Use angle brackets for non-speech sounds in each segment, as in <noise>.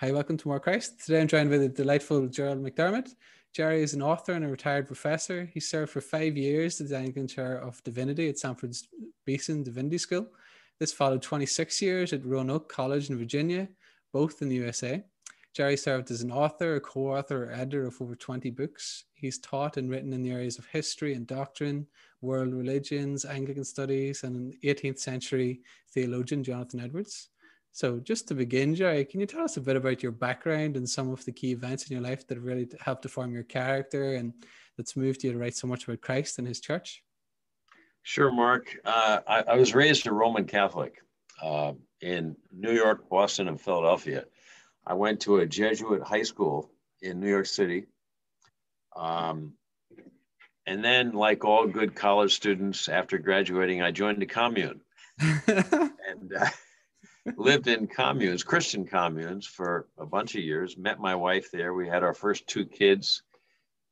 Hi, welcome to More Christ. Today I'm joined by the delightful Gerald McDermott. Jerry is an author and a retired professor. He served for five years as the Anglican Chair of Divinity at Samford's Beeson Divinity School. This followed 26 years at Roanoke College in Virginia, both in the USA. Jerry served as an author, a co author, or editor of over 20 books. He's taught and written in the areas of history and doctrine, world religions, Anglican studies, and an 18th century theologian Jonathan Edwards. So, just to begin, Jerry, can you tell us a bit about your background and some of the key events in your life that really helped to form your character and that's moved you to write so much about Christ and his church? Sure, Mark. Uh, I, I, was raised a Roman Catholic uh, in New York, Boston, and Philadelphia. I went to a Jesuit high school in New York City. Um, and then, like all good college students, after graduating, I joined a commune <laughs> and uh, lived in communes, Christian communes, for a bunch of years. Met my wife there. We had our first two kids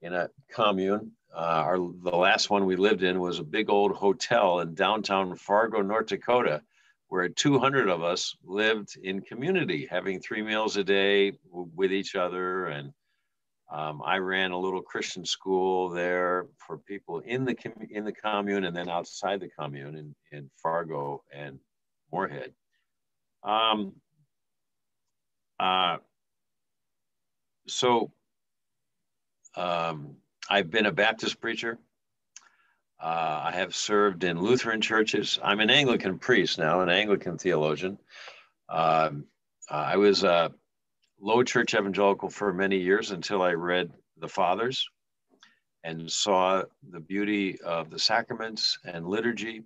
in a commune. Uh, our the last one we lived in was a big old hotel in downtown Fargo, North Dakota, where 200 of us lived in community, having three meals a day with each other. And um, I ran a little Christian school there for people in the in the commune and then outside the commune in, in Fargo and Moorhead. Um, uh, so um, I've been a Baptist preacher. Uh, I have served in Lutheran churches. I'm an Anglican priest now, an Anglican theologian. Um, I was a low church evangelical for many years until I read the Fathers and saw the beauty of the sacraments and liturgy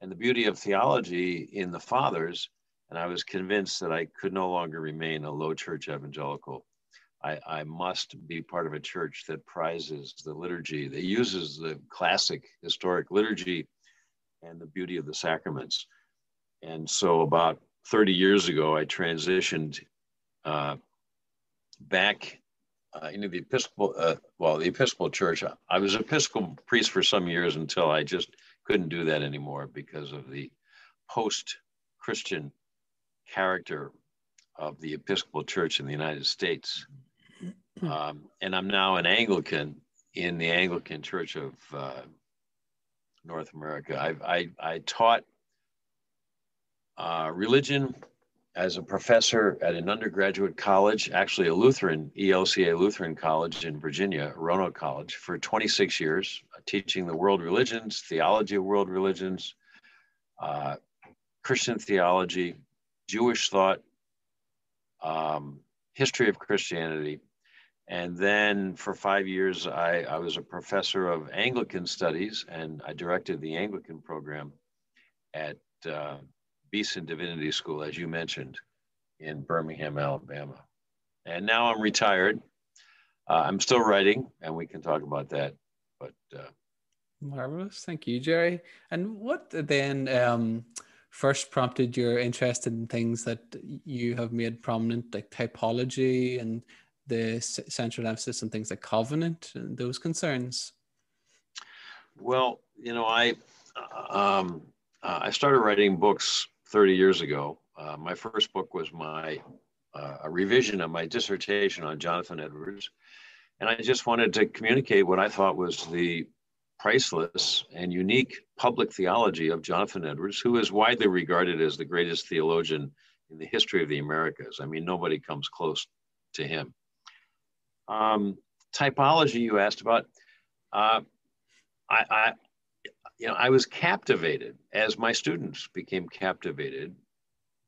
and the beauty of theology in the Fathers. And I was convinced that I could no longer remain a low church evangelical. I, I, must be part of a church that prizes the liturgy, that uses the classic historic liturgy and the beauty of the sacraments. And so, about 30 years ago, I transitioned uh, back uh, into the Episcopal, uh, well, the Episcopal Church. I was Episcopal priest for some years until I just couldn't do that anymore because of the post Christian character of the Episcopal Church in the United States. Um, and I'm now an Anglican in the Anglican Church of uh, North America. I've, I, I taught uh, religion as a professor at an undergraduate college, actually a Lutheran, ELCA Lutheran College in Virginia, Roanoke College, for 26 years, uh, teaching the world religions, theology of world religions, uh, Christian theology, Jewish thought, um, history of Christianity, and then for five years, I, I was a professor of Anglican studies and I directed the Anglican program at uh, Beeson Divinity School, as you mentioned, in Birmingham, Alabama. And now I'm retired. Uh, I'm still writing, and we can talk about that. But uh, marvelous, thank you, Jerry. And what then um, first prompted your interest in things that you have made prominent, like typology and the central emphasis on things like covenant and those concerns? Well, you know, I um, uh, I started writing books 30 years ago. Uh, my first book was my uh, a revision of my dissertation on Jonathan Edwards, and I just wanted to communicate what I thought was the priceless and unique public theology of Jonathan Edwards, who is widely regarded as the greatest theologian in the history of the Americas. I mean, nobody comes close to him. Um, typology you asked about, uh, I, I, you know, I was captivated as my students became captivated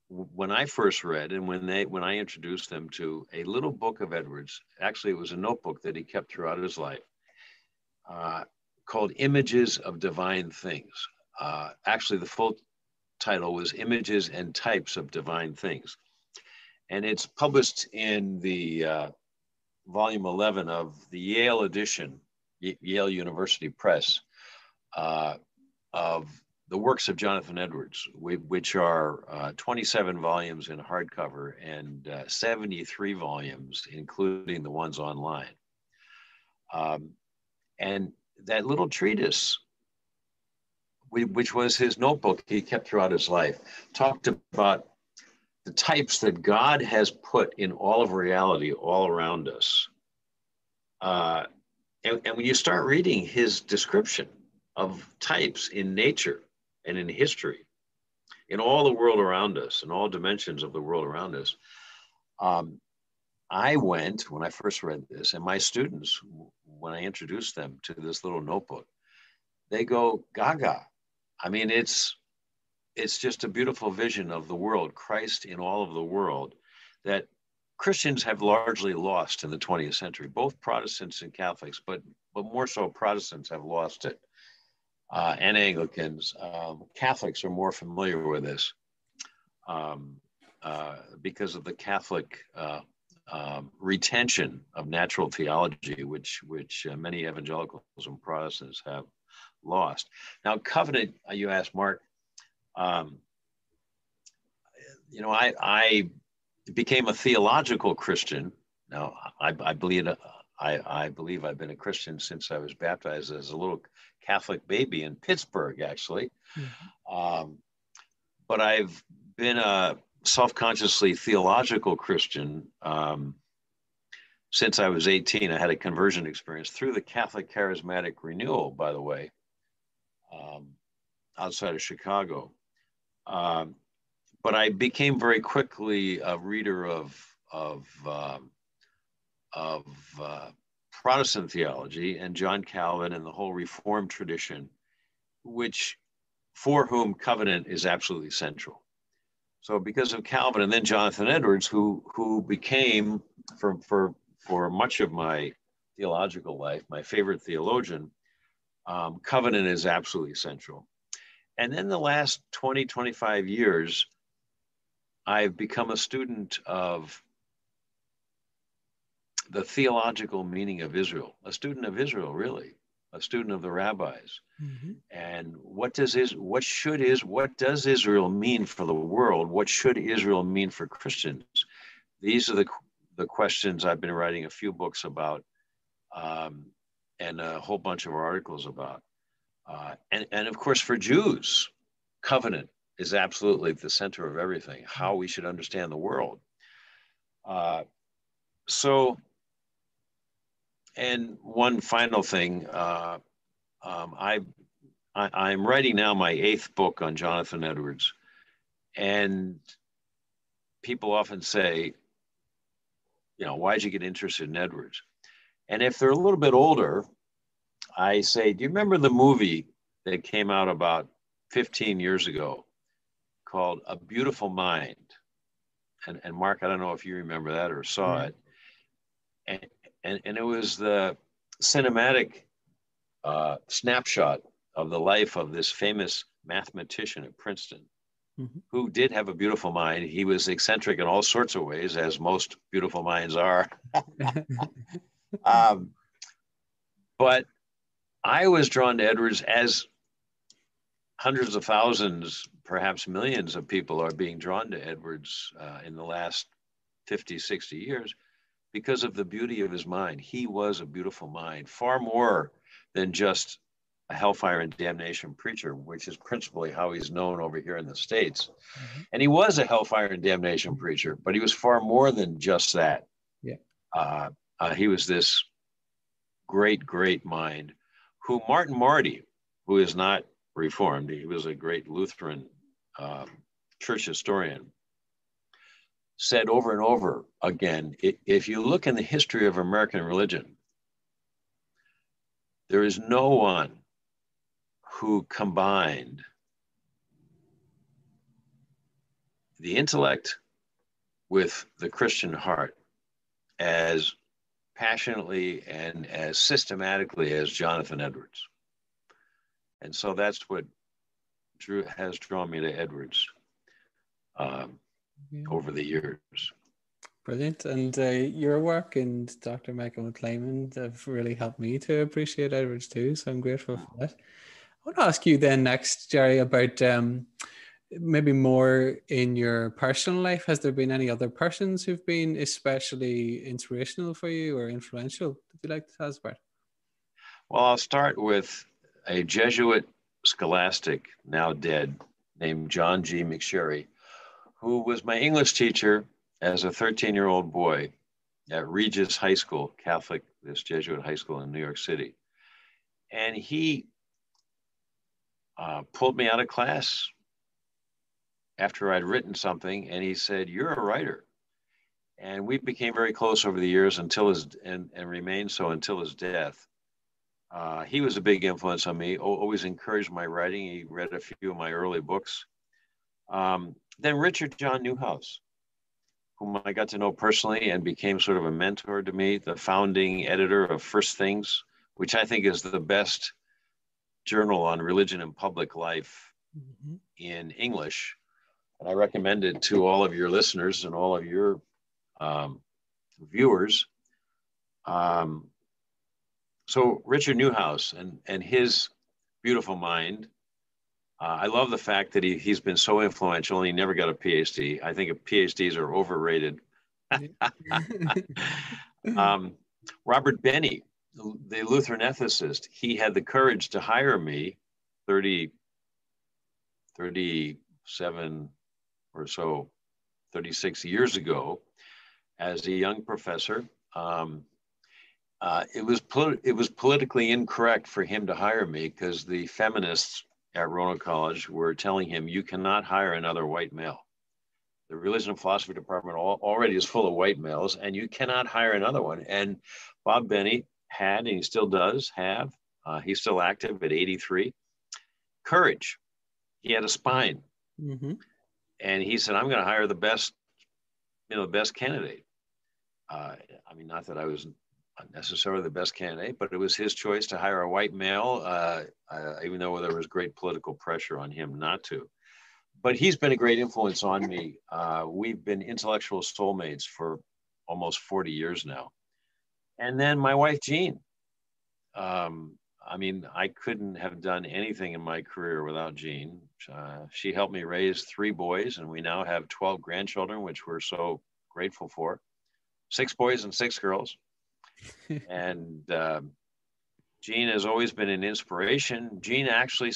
when I first read and when they when I introduced them to a little book of Edwards. Actually, it was a notebook that he kept throughout his life, uh, called "Images of Divine Things." Uh, actually, the full title was "Images and Types of Divine Things," and it's published in the uh, volume 11 of the Yale edition, y- Yale University Press, uh, of the works of Jonathan Edwards, which are uh, 27 volumes in hardcover and uh, 73 volumes, including the ones online. Um, and that little treatise, which was his notebook he kept throughout his life, talked about the types that God has put in all of reality all around us. Uh, and, and when you start reading his description of types in nature and in history, in all the world around us, in all dimensions of the world around us, um, I went when I first read this, and my students, when I introduce them to this little notebook, they go gaga. I mean, it's it's just a beautiful vision of the world, Christ in all of the world, that Christians have largely lost in the 20th century, both Protestants and Catholics, but but more so Protestants have lost it, uh, and Anglicans. Um, Catholics are more familiar with this um, uh, because of the Catholic uh, um, retention of natural theology, which which uh, many evangelicals and Protestants have lost. Now, covenant, uh, you asked Mark. Um, you know, I, I became a theological Christian. Now, I, I believe I, I believe I've been a Christian since I was baptized as a little Catholic baby in Pittsburgh, actually. Mm-hmm. Um, but I've been a self-consciously theological Christian um, since I was 18. I had a conversion experience through the Catholic Charismatic Renewal, by the way, um, outside of Chicago. Um, but I became very quickly a reader of of um, of uh, Protestant theology and John Calvin and the whole Reformed tradition, which for whom covenant is absolutely central. So because of Calvin and then Jonathan Edwards, who who became for for for much of my theological life, my favorite theologian, um, covenant is absolutely essential. And then the last 20, 25 years, I've become a student of the theological meaning of Israel, a student of Israel, really, a student of the rabbis. Mm-hmm. And what does is what should is what does Israel mean for the world? What should Israel mean for Christians? These are the the questions I've been writing a few books about, um, and a whole bunch of articles about. Uh, and and of course for Jews, covenant is absolutely the center of everything. How we should understand the world. Uh, so and one final thing, uh, um, I, I am writing now my eighth book on Jonathan Edwards, and people often say, you know, why'd you get interested in Edwards? And if they're a little bit older, I say, do you remember the movie that came out about 15 years ago called A Beautiful Mind? And, and Mark, I don't know if you remember that or saw mm-hmm. it. And, and, and it was the cinematic uh, snapshot of the life of this famous mathematician at Princeton, mm-hmm. who did have a beautiful mind. He was eccentric in all sorts of ways, as most beautiful minds are. <laughs> um, but I was drawn to Edwards as hundreds of thousands, perhaps millions of people are being drawn to Edwards uh, in the last 50, 60 years because of the beauty of his mind. He was a beautiful mind, far more than just a hellfire and damnation preacher, which is principally how he's known over here in the States. Mm-hmm. And he was a hellfire and damnation preacher, but he was far more than just that. Yeah. Uh, uh, he was this great, great mind who Martin Marty, who is not Reformed, he was a great Lutheran um, church historian, said over and over again if you look in the history of American religion, there is no one who combined the intellect with the Christian heart as passionately and as systematically as Jonathan Edwards. And so that's what drew, has drawn me to Edwards. Um, yeah. over the years. Brilliant. And uh, your work and Dr. Michael McClymond have really helped me to appreciate Edwards too. So I'm grateful for that. I want to ask you then next, Jerry, about um, maybe more in your personal life. Has there been any other persons who've been especially inspirational for you or influential that you'd like to tell us about? Well, I'll start with a Jesuit scholastic, now dead, named John G. McSherry who was my English teacher as a 13 year old boy at Regis High School, Catholic, this Jesuit high school in New York City. And he uh, pulled me out of class after I'd written something, and he said, "You're a writer." And we became very close over the years until his and, and remained so until his death. Uh, he was a big influence on me. Always encouraged my writing. He read a few of my early books. Um, then Richard John Neuhaus, whom I got to know personally and became sort of a mentor to me, the founding editor of First Things, which I think is the best journal on religion and public life mm-hmm. in English. And I recommend it to all of your listeners and all of your um, viewers. Um, so Richard Neuhaus and, and his beautiful mind. Uh, I love the fact that he, he's been so influential and he never got a PhD. I think PhDs are overrated. <laughs> um, Robert Benne, the Lutheran ethicist, he had the courage to hire me 30, 37 or so, 36 years ago as a young professor. Um, uh, it was it was politically incorrect for him to hire me because the feminists at Roanoke College were telling him you cannot hire another white male. The religion and philosophy department all, already is full of white males, and you cannot hire another one. And Bob Benne had, and he still does have, uh, he's still active at 83. Courage. He had a spine. Mm-hmm. And he said, I'm going to hire the best, you know, the best candidate. Uh, I mean, not that I was necessarily the best candidate, but it was his choice to hire a white male, uh, uh, even though there was great political pressure on him not to. But he's been a great influence on me. Uh, we've been intellectual soulmates for almost 40 years now. And then my wife, Jean. Um, I mean, I couldn't have done anything in my career without Jean. Uh, she helped me raise three boys, and we now have 12 grandchildren, which we're so grateful for. Six boys and six girls. And uh, Jean has always been an inspiration. Jean actually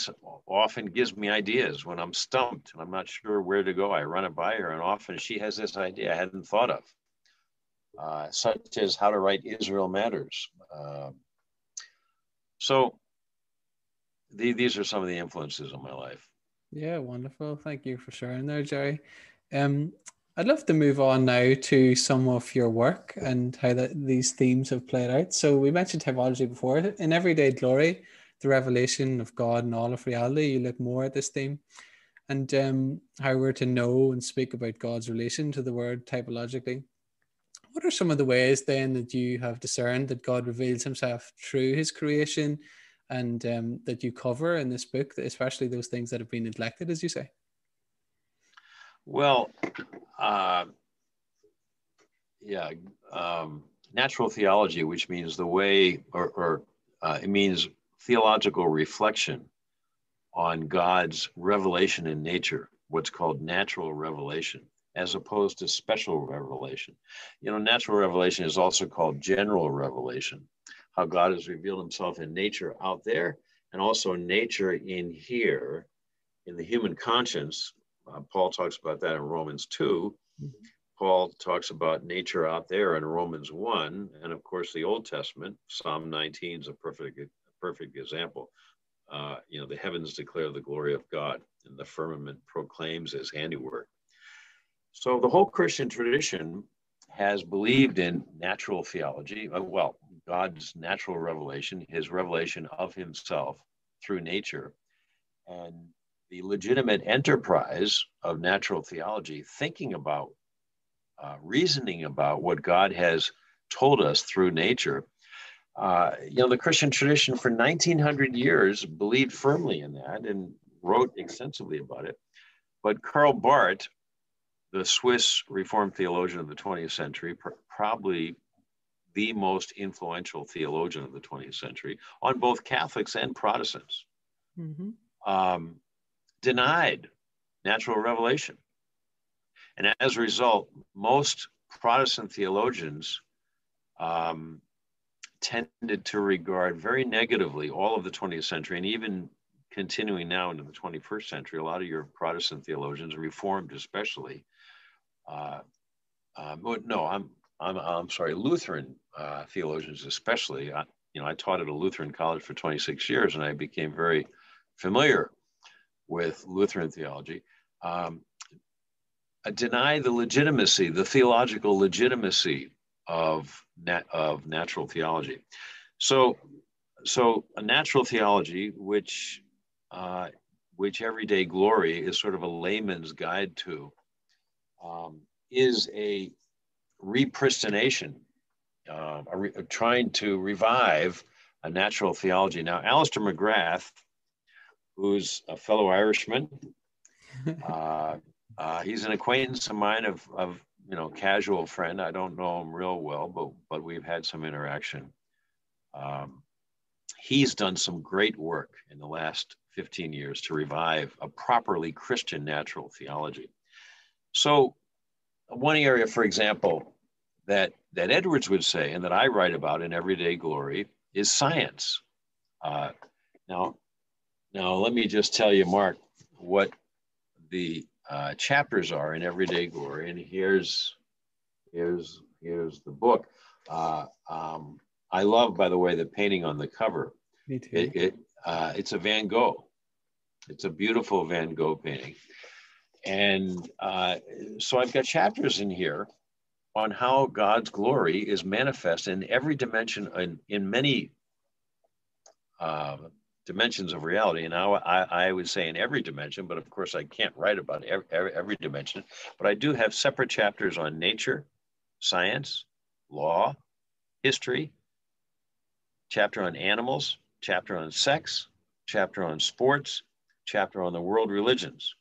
often gives me ideas when I'm stumped and I'm not sure where to go. I run it by her, and often she has this idea I hadn't thought of uh, such as how to write Israel Matters. Uh, so the, these are some of the influences on my life. Yeah, wonderful. Thank you for sharing there, Jerry. Um, I'd love to move on now to some of your work and how that these themes have played out. So we mentioned typology before. In Everyday Glory, the revelation of God and all of reality, you look more at this theme and um, how we're to know and speak about God's relation to the word typologically. What are some of the ways then that you have discerned that God reveals himself through his creation and um, that you cover in this book, especially those things that have been neglected, as you say? Well, uh, yeah, um, natural theology, which means the way, or, or uh, it means theological reflection on God's revelation in nature, what's called natural revelation as opposed to special revelation. You know, natural revelation is also called general revelation, how God has revealed himself in nature out there and also nature in here in the human conscience. Uh, Paul talks about that in Romans 2. Mm-hmm. Paul talks about nature out there in Romans 1. And of course, the Old Testament, Psalm 19 is a perfect, perfect example. Uh, you know, the heavens declare the glory of God, and the firmament proclaims his handiwork. So the whole Christian tradition has believed in natural theology, uh, well, God's natural revelation, his revelation of himself through nature, and the legitimate enterprise of natural theology, thinking about, uh, reasoning about what God has told us through nature. Uh, you know, the Christian tradition for 1900 years believed firmly in that and wrote extensively about it. But Karl Barth the Swiss Reformed theologian of the 20th century, pr- probably the most influential theologian of the 20th century on both Catholics and Protestants, mm-hmm. um, denied natural revelation. And as a result, most Protestant theologians um, tended to regard very negatively all of the 20th century and even continuing now into the 21st century. A lot of your Protestant theologians, Reformed especially, uh, uh, no, I'm, I'm, I'm sorry, Lutheran uh, theologians, especially. I, you know, I taught at a Lutheran college for 26 years, and I became very familiar with Lutheran theology. Um, deny the legitimacy, the theological legitimacy of nat- of natural theology. So, so a natural theology, which uh, which everyday glory is sort of a layman's guide to, um, is a repristination, uh, a re- trying to revive a natural theology. Now, Alister McGrath, who's a fellow Irishman, <laughs> uh, uh, he's an acquaintance of mine of, of you know casual friend. I don't know him real well, but but we've had some interaction. Um, he's done some great work in the last 15 years to revive a properly Christian natural theology. So, one area, for example, that, that Edwards would say and that I write about in Everyday Glory is science. Uh, now, now, let me just tell you, Mark, what the uh, chapters are in Everyday Glory. And here's, here's, here's the book. Uh, um, I love, by the way, the painting on the cover. Me too. It, it uh, it's a Van Gogh. It's a beautiful Van Gogh painting. And uh, so I've got chapters in here on how God's glory is manifest in every dimension, in, in many uh, dimensions of reality. And now I, I would say in every dimension, but of course I can't write about every, every, every dimension. But I do have separate chapters on nature, science, law, history, chapter on animals, chapter on sex, chapter on sports, chapter on the world religions.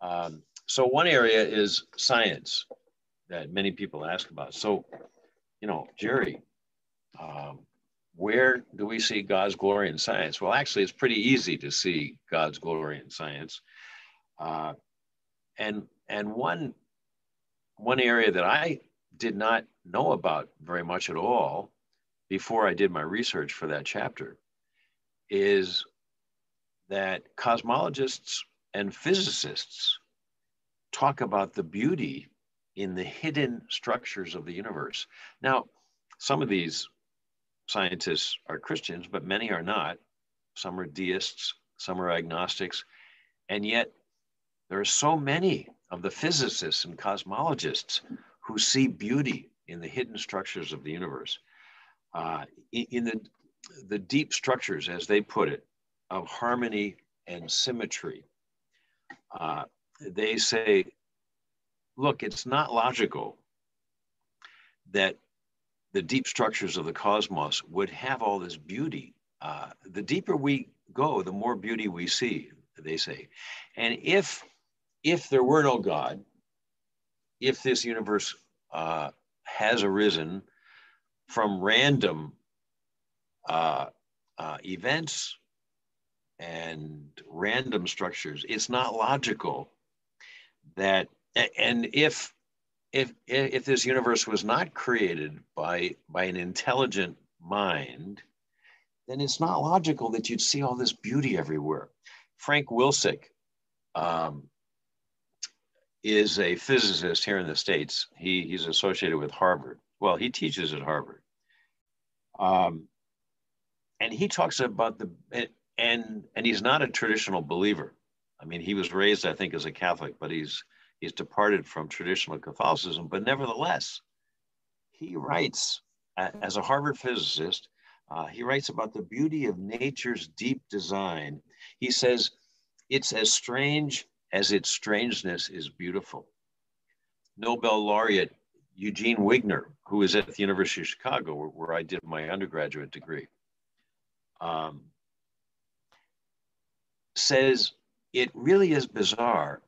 Um, so one area is science that many people ask about. So, you know, Jerry, um, where do we see God's glory in science? Well, actually, it's pretty easy to see God's glory in science. Uh, and and one one area that I did not know about very much at all before I did my research for that chapter is that cosmologists and physicists talk about the beauty in the hidden structures of the universe. Now, some of these scientists are Christians, but many are not. Some are deists, some are agnostics. And yet, there are so many of the physicists and cosmologists who see beauty in the hidden structures of the universe uh, in the, the deep structures, as they put it, of harmony and symmetry. Uh, they say, look, it's not logical that the deep structures of the cosmos would have all this beauty. Uh, the deeper we go, the more beauty we see, they say. And if if there were no God, if this universe uh, has arisen from random uh, uh, events and random structures. It's not logical that, and if if if this universe was not created by by an intelligent mind, then it's not logical that you'd see all this beauty everywhere. Frank Wilczek um, is a physicist here in the states. He he's associated with Harvard, well, he teaches at Harvard. Um, and he talks about the, and, and he's not a traditional believer. I mean, he was raised, I think, as a Catholic, but he's, he's departed from traditional Catholicism. But nevertheless, he writes, as a Harvard physicist, uh, he writes about the beauty of nature's deep design. He says, it's as strange as its strangeness is beautiful. Nobel laureate Eugene Wigner, who is at the University of Chicago, where, where I did my undergraduate degree, um, says it really is bizarre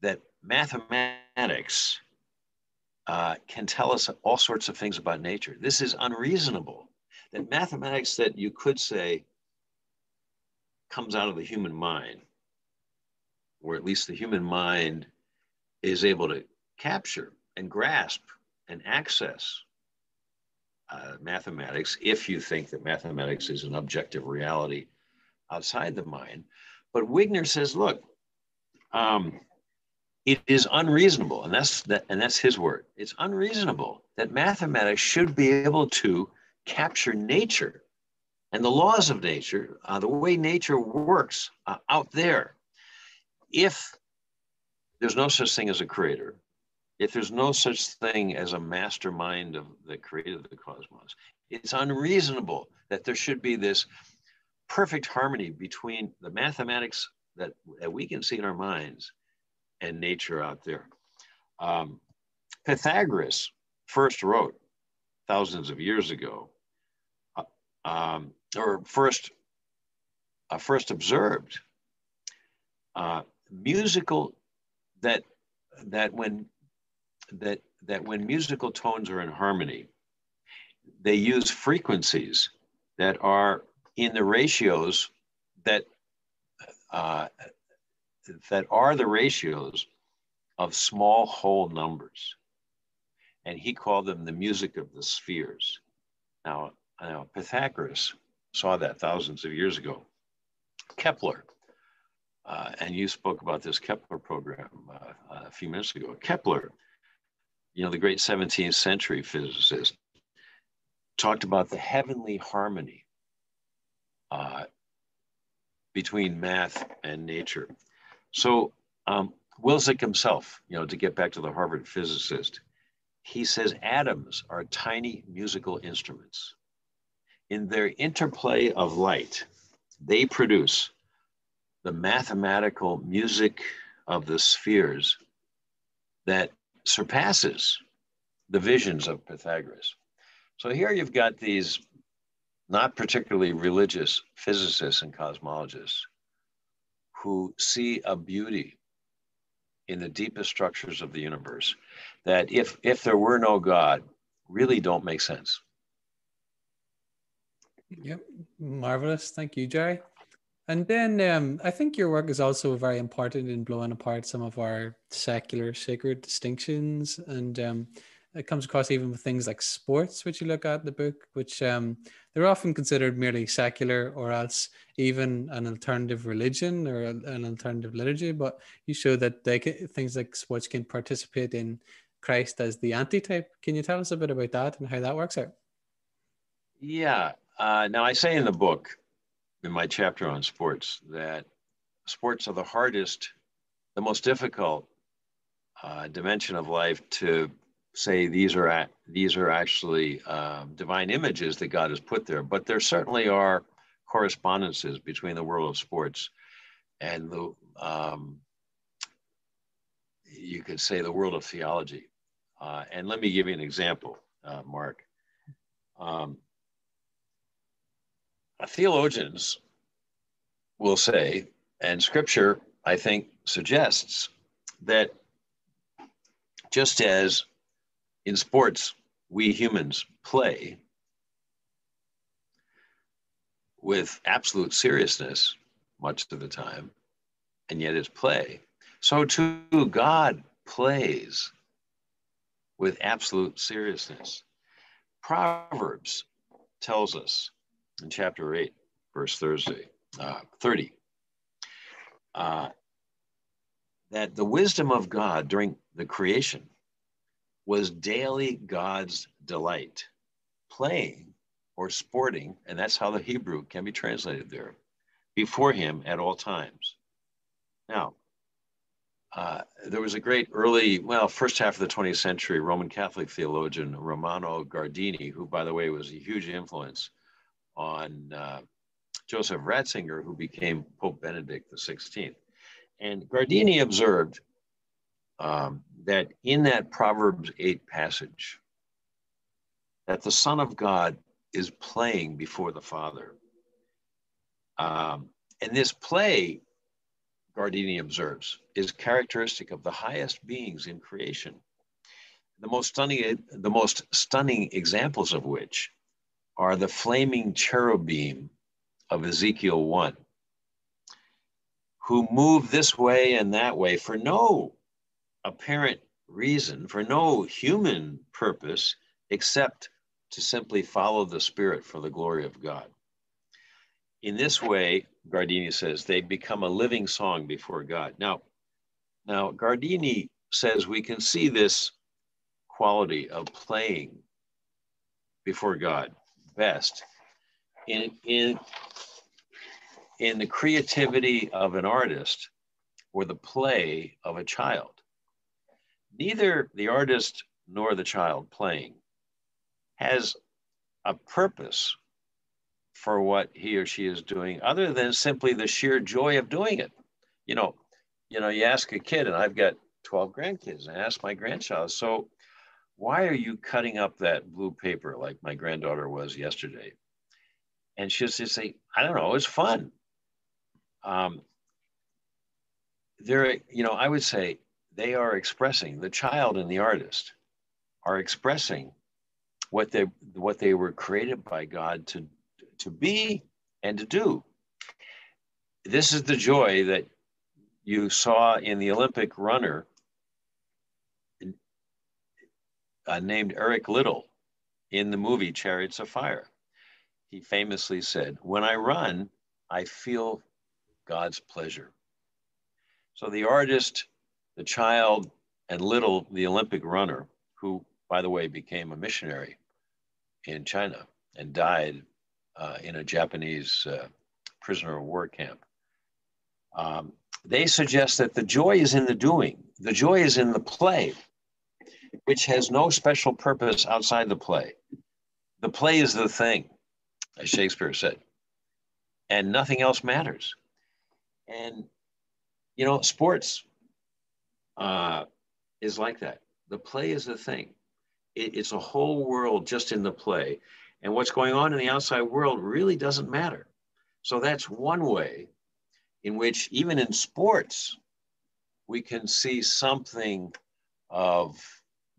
that mathematics uh, can tell us all sorts of things about nature. This is unreasonable. That mathematics that you could say comes out of the human mind, or at least the human mind is able to capture and grasp and access uh, mathematics if you think that mathematics is an objective reality outside the mind. But Wigner says, look, um, it is unreasonable, and that's that, and that's his word. It's unreasonable that mathematics should be able to capture nature and the laws of nature, uh, the way nature works uh, out there. If there's no such thing as a creator, if there's no such thing as a mastermind of that created the cosmos, it's unreasonable that there should be this perfect harmony between the mathematics that, that we can see in our minds and nature out there. Um, Pythagoras first wrote thousands of years ago, uh, um, or first, uh, first observed uh, musical that that when that that when musical tones are in harmony, they use frequencies that are in the ratios that uh, that are the ratios of small whole numbers. And he called them the music of the spheres. Now, now Pythagoras saw that thousands of years ago. Kepler, uh, and you spoke about this Kepler program uh, a few minutes ago. Kepler, you know, the great 17th century physicist, talked about the heavenly harmony uh, between math and nature. So um, himself, you know, to get back to the Harvard physicist, he says atoms are tiny musical instruments. In their interplay of light, they produce the mathematical music of the spheres that surpasses the visions of Pythagoras. So here you've got these not particularly religious physicists and cosmologists who see a beauty in the deepest structures of the universe that if if there were no god really don't make sense. Yep. Marvelous. Thank you jerry and then um, i think your work is also very important in blowing apart some of our secular sacred distinctions. And um, it comes across even with things like sports, which you look at in the book, which um, they're often considered merely secular or else even an alternative religion or an alternative liturgy. But you show that they can, things like sports can participate in Christ as the antitype. Can you tell us a bit about that and how that works out? Yeah. Uh, now, I say in the book, in my chapter on sports, that sports are the hardest, the most difficult uh, dimension of life to say these are at, these are actually um, divine images that God has put there, but there certainly are correspondences between the world of sports and the um, you could say the world of theology. Uh, and let me give you an example, uh, Mark. Um, theologians will say, and Scripture, I think, suggests that just as in sports, we humans play with absolute seriousness much of the time, and yet it's play. So too, God plays with absolute seriousness. Proverbs tells us in chapter 8, verse Thursday, uh, 30, uh, that the wisdom of God during the creation was daily God's delight, playing or sporting, and that's how the Hebrew can be translated there, before him at all times. Now, uh, there was a great early, well, first half of the 20th century Roman Catholic theologian, Romano Guardini, who, by the way, was a huge influence on uh, Joseph Ratzinger, who became Pope Benedict XVI. And Guardini observed um, that in that Proverbs 8 passage, that the Son of God is playing before the Father. Um, and this play, Guardini observes, is characteristic of the highest beings in creation. The most stunning, the most stunning examples of which are the flaming cherubim of Ezekiel 1, who move this way and that way for no apparent reason, for no human purpose, except to simply follow the Spirit for the glory of God. In this way, Guardini says, they become a living song before God. Now, Now, Guardini says we can see this quality of playing before God best in, in, in the creativity of an artist or the play of a child. Neither the artist nor the child playing has a purpose for what he or she is doing other than simply the sheer joy of doing it. You know, you know, you ask a kid, and I've got 12 grandkids, and I ask my grandchild, so why are you cutting up that blue paper like my granddaughter was yesterday? And she'll just say, I don't know, it's fun. Um, they're, you know, I would say they are expressing, the child and the artist are expressing what they what they were created by God to to be and to do. This is the joy that you saw in the Olympic runner uh, named Eric Liddell in the movie Chariots of Fire. He famously said, When I run, I feel God's pleasure. So the artist, the child, and Liddell, the Olympic runner, who, by the way, became a missionary in China and died uh, in a Japanese uh, prisoner of war camp. Um, they suggest that the joy is in the doing, the joy is in the play, which has no special purpose outside the play. The play is the thing, as Shakespeare said, and nothing else matters. And, you know, sports uh, is like that. The play is the thing. It, it's a whole world just in the play. And what's going on in the outside world really doesn't matter. So that's one way in which, even in sports, we can see something of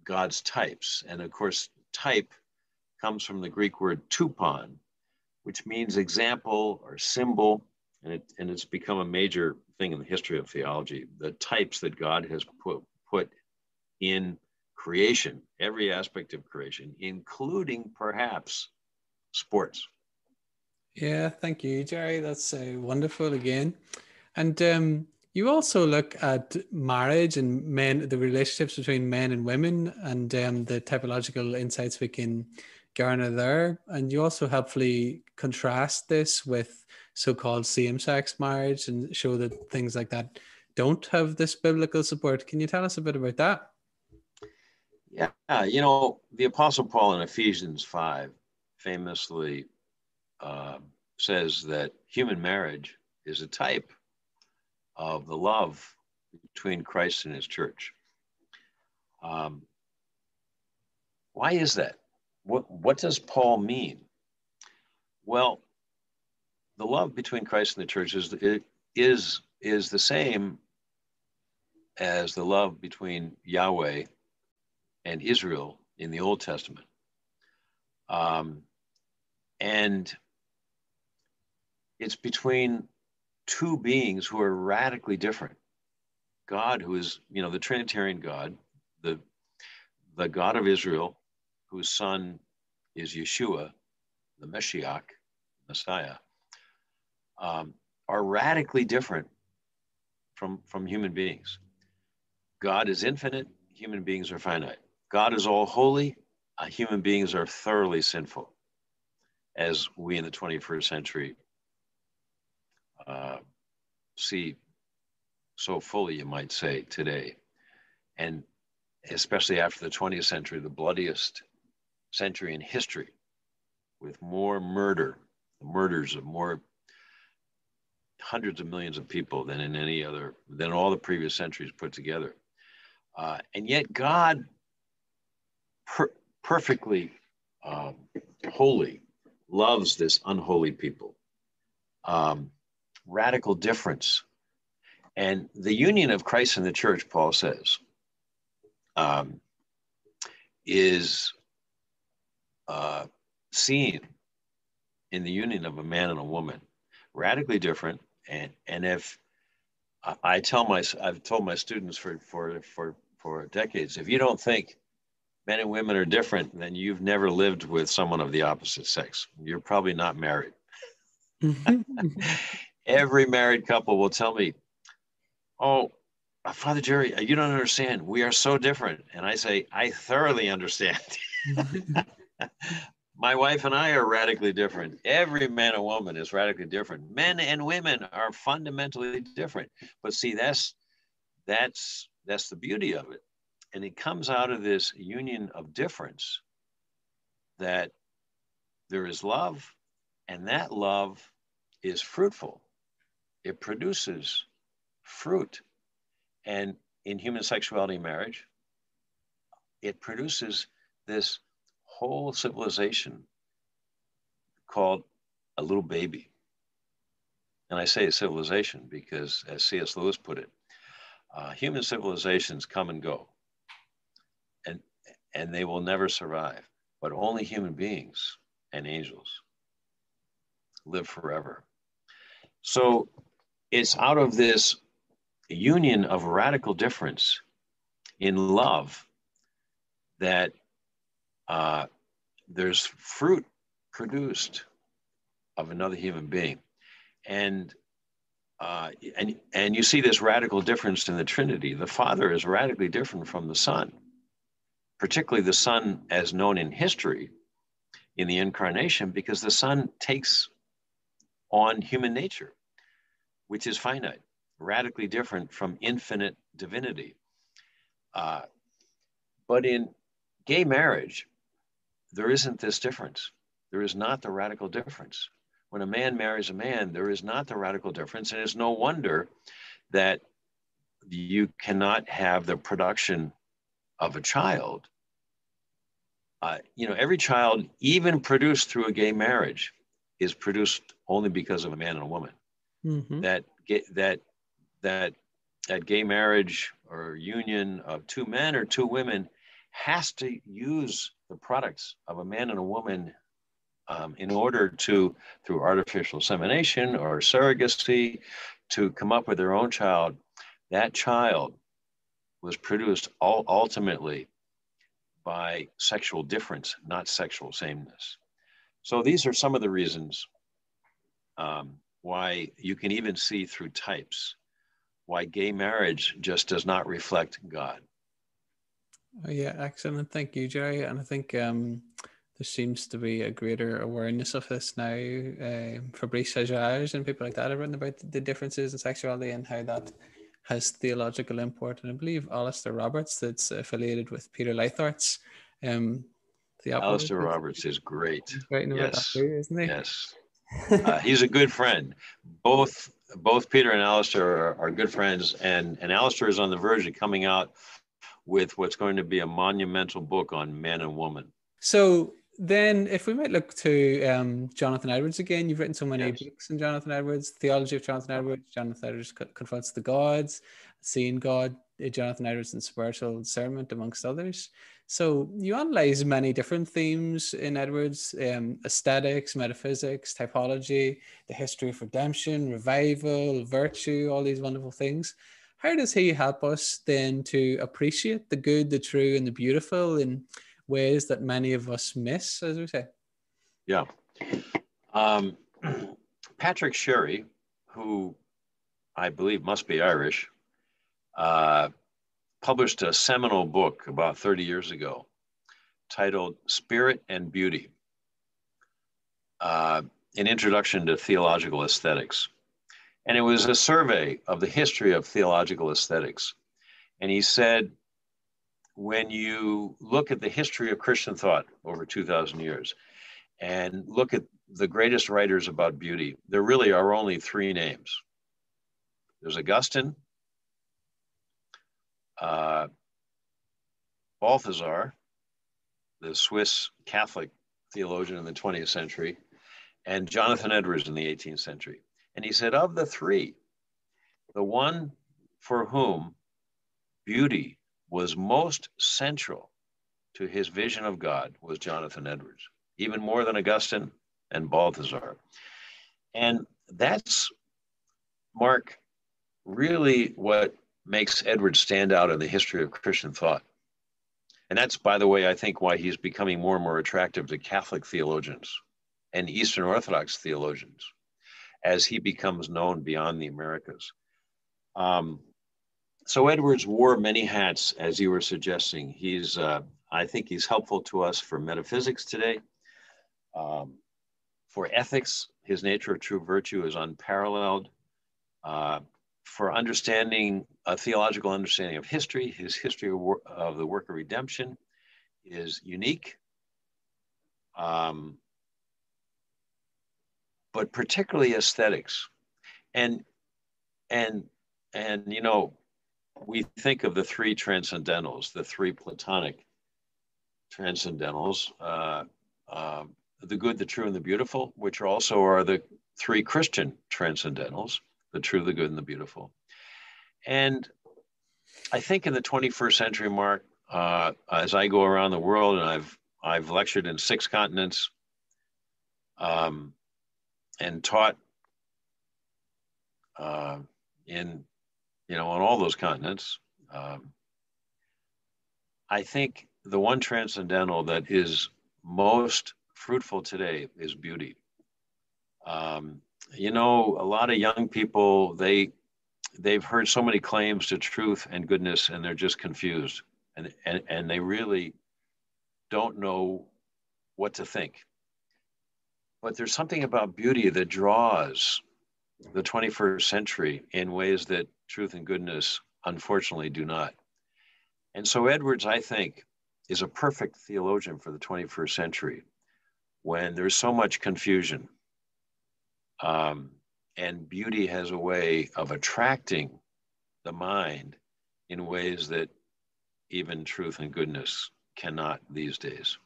God's types. And of course, type comes from the Greek word tupon, which means example or symbol. And, it, and it's become a major thing in the history of theology. The types that God has put, put in creation, every aspect of creation, including perhaps sports. Yeah, thank you, Jerry. That's uh, wonderful again. And um, you also look at marriage and men, the relationships between men and women, and um, the typological insights we can garner there. And you also helpfully contrast this with so called same sex marriage and show that things like that don't have this biblical support. Can you tell us a bit about that? Yeah, you know, the Apostle Paul in Ephesians 5 famously uh, says that human marriage is a type of the love between Christ and his church. Um, why is that? What, what does Paul mean? Well, the love between Christ and the church is, is, is the same as the love between Yahweh and Israel in the Old Testament. Um, and it's between two beings who are radically different. God, who is, you know, the Trinitarian God, the, the God of Israel, whose son is Yeshua, the Messiah, Messiah, um, are radically different from, from human beings. God is infinite, human beings are finite. God is all holy, uh, human beings are thoroughly sinful, as we in the 21st century uh, see so fully, you might say, today. And especially after the 20th century, the bloodiest century in history, with more murder, the murders of more hundreds of millions of people than in any other, than all the previous centuries put together. Uh, and yet, God, per- perfectly um, holy, loves this unholy people. Um, radical difference. And the union of Christ and the church, Paul says, um, is uh, seen in the union of a man and a woman, radically different. And, and if I tell my, I've told my students for, for, for, for decades, if you don't think men and women are different, then you've never lived with someone of the opposite sex. You're probably not married. <laughs> <laughs> every married couple will tell me, oh, uh, Father Jerry, you don't understand. We are so different. And I say, I thoroughly understand. <laughs> My wife and I are radically different. Every man and woman is radically different. Men and women are fundamentally different. But see, that's that's that's the beauty of it. And it comes out of this union of difference that there is love, and that love is fruitful. It produces fruit. And in human sexuality marriage, it produces this whole civilization called a little baby. And I say civilization because, as C.S. Lewis put it, uh, human civilizations come and go, and, and they will never survive, but only human beings and angels live forever. So it's out of this union of radical difference in love that uh, there's fruit produced of another human being. And uh, and and you see this radical difference in the Trinity. The Father is radically different from the Son, particularly the Son as known in history, in the incarnation, because the Son takes on human nature, which is finite, radically different from infinite divinity. Uh, but in gay marriage, there isn't this difference. There is not the radical difference. When a man marries a man, there is not the radical difference. And it's no wonder that you cannot have the production of a child. Uh, you know, every child, even produced through a gay marriage, is produced only because of a man and a woman. Mm-hmm. That that that that gay marriage or union of two men or two women has to use the products of a man and a woman um, in order to, through artificial insemination or surrogacy, to come up with their own child. That child was produced all, ultimately by sexual difference, not sexual sameness. So these are some of the reasons um, why you can even see through types why gay marriage just does not reflect God. Oh, yeah, excellent. Thank you, Jerry. And I think um, there seems to be a greater awareness of this now. Uh, Fabrice Hadjadj and people like that have written about the differences in sexuality and how that has theological import. And I believe Alastair Roberts, that's affiliated with Peter Leithart's. Um, the Alastair Roberts is great. yes. Too, isn't he? Yes. uh, he's a good friend. Both both Peter and Alastair are, are good friends, and and Alastair is on the verge of coming out with what's going to be a monumental book on men and women. So then, if we might look to um, Jonathan Edwards again, you've written so many yes. books on Jonathan Edwards, theology of Jonathan Edwards. Jonathan Edwards confronts the gods, seeing God, uh, Jonathan Edwards, and spiritual discernment, amongst others. So you analyze many different themes in Edwards: um, aesthetics, metaphysics, typology, the history of redemption, revival, virtue, all these wonderful things how does he help us then to appreciate the good, the true, and the beautiful in ways that many of us miss, as we say? Yeah. Um, <clears throat> Patrick Sherry, who I believe must be Irish, uh, published a seminal book about 30 years ago titled Spirit and Beauty uh, An Introduction to Theological Aesthetics. And it was a survey of the history of theological aesthetics. And he said, when you look at the history of Christian thought over 2,000 years and look at the greatest writers about beauty, there really are only three names there's Augustine, uh, Balthasar, the Swiss Catholic theologian in the 20th century, and Jonathan Edwards in the 18th century. And he said, of the three, the one for whom beauty was most central to his vision of God was Jonathan Edwards, even more than Augustine and Balthasar. And that's, Mark, really what makes Edwards stand out in the history of Christian thought. And that's, by the way, I think why he's becoming more and more attractive to Catholic theologians and Eastern Orthodox theologians as he becomes known beyond the Americas. Um, so Edwards wore many hats, as you were suggesting. He's, uh, I think he's helpful to us for metaphysics today. Um, for ethics, his nature of true virtue is unparalleled. Uh, for understanding a theological understanding of history, his history of, of the work of redemption is unique. Um, but particularly aesthetics. And and and you know, we think of the three transcendentals, the three Platonic transcendentals, uh, uh, the good, the true, and the beautiful, which also are the three Christian transcendentals, the true, the good, and the beautiful. And I think in the 21st century, Mark, uh, as I go around the world and I've I've lectured in six continents um, and taught uh, in you know, on all those continents. Um, I think the one transcendental that is most fruitful today is beauty. Um, you know, a lot of young people they they've heard so many claims to truth and goodness, and they're just confused, and and, and they really don't know what to think. But there's something about beauty that draws the 21st century in ways that truth and goodness unfortunately do not. And so Edwards, I think, is a perfect theologian for the 21st century when there's so much confusion. Um, and beauty has a way of attracting the mind in ways that even truth and goodness cannot these days.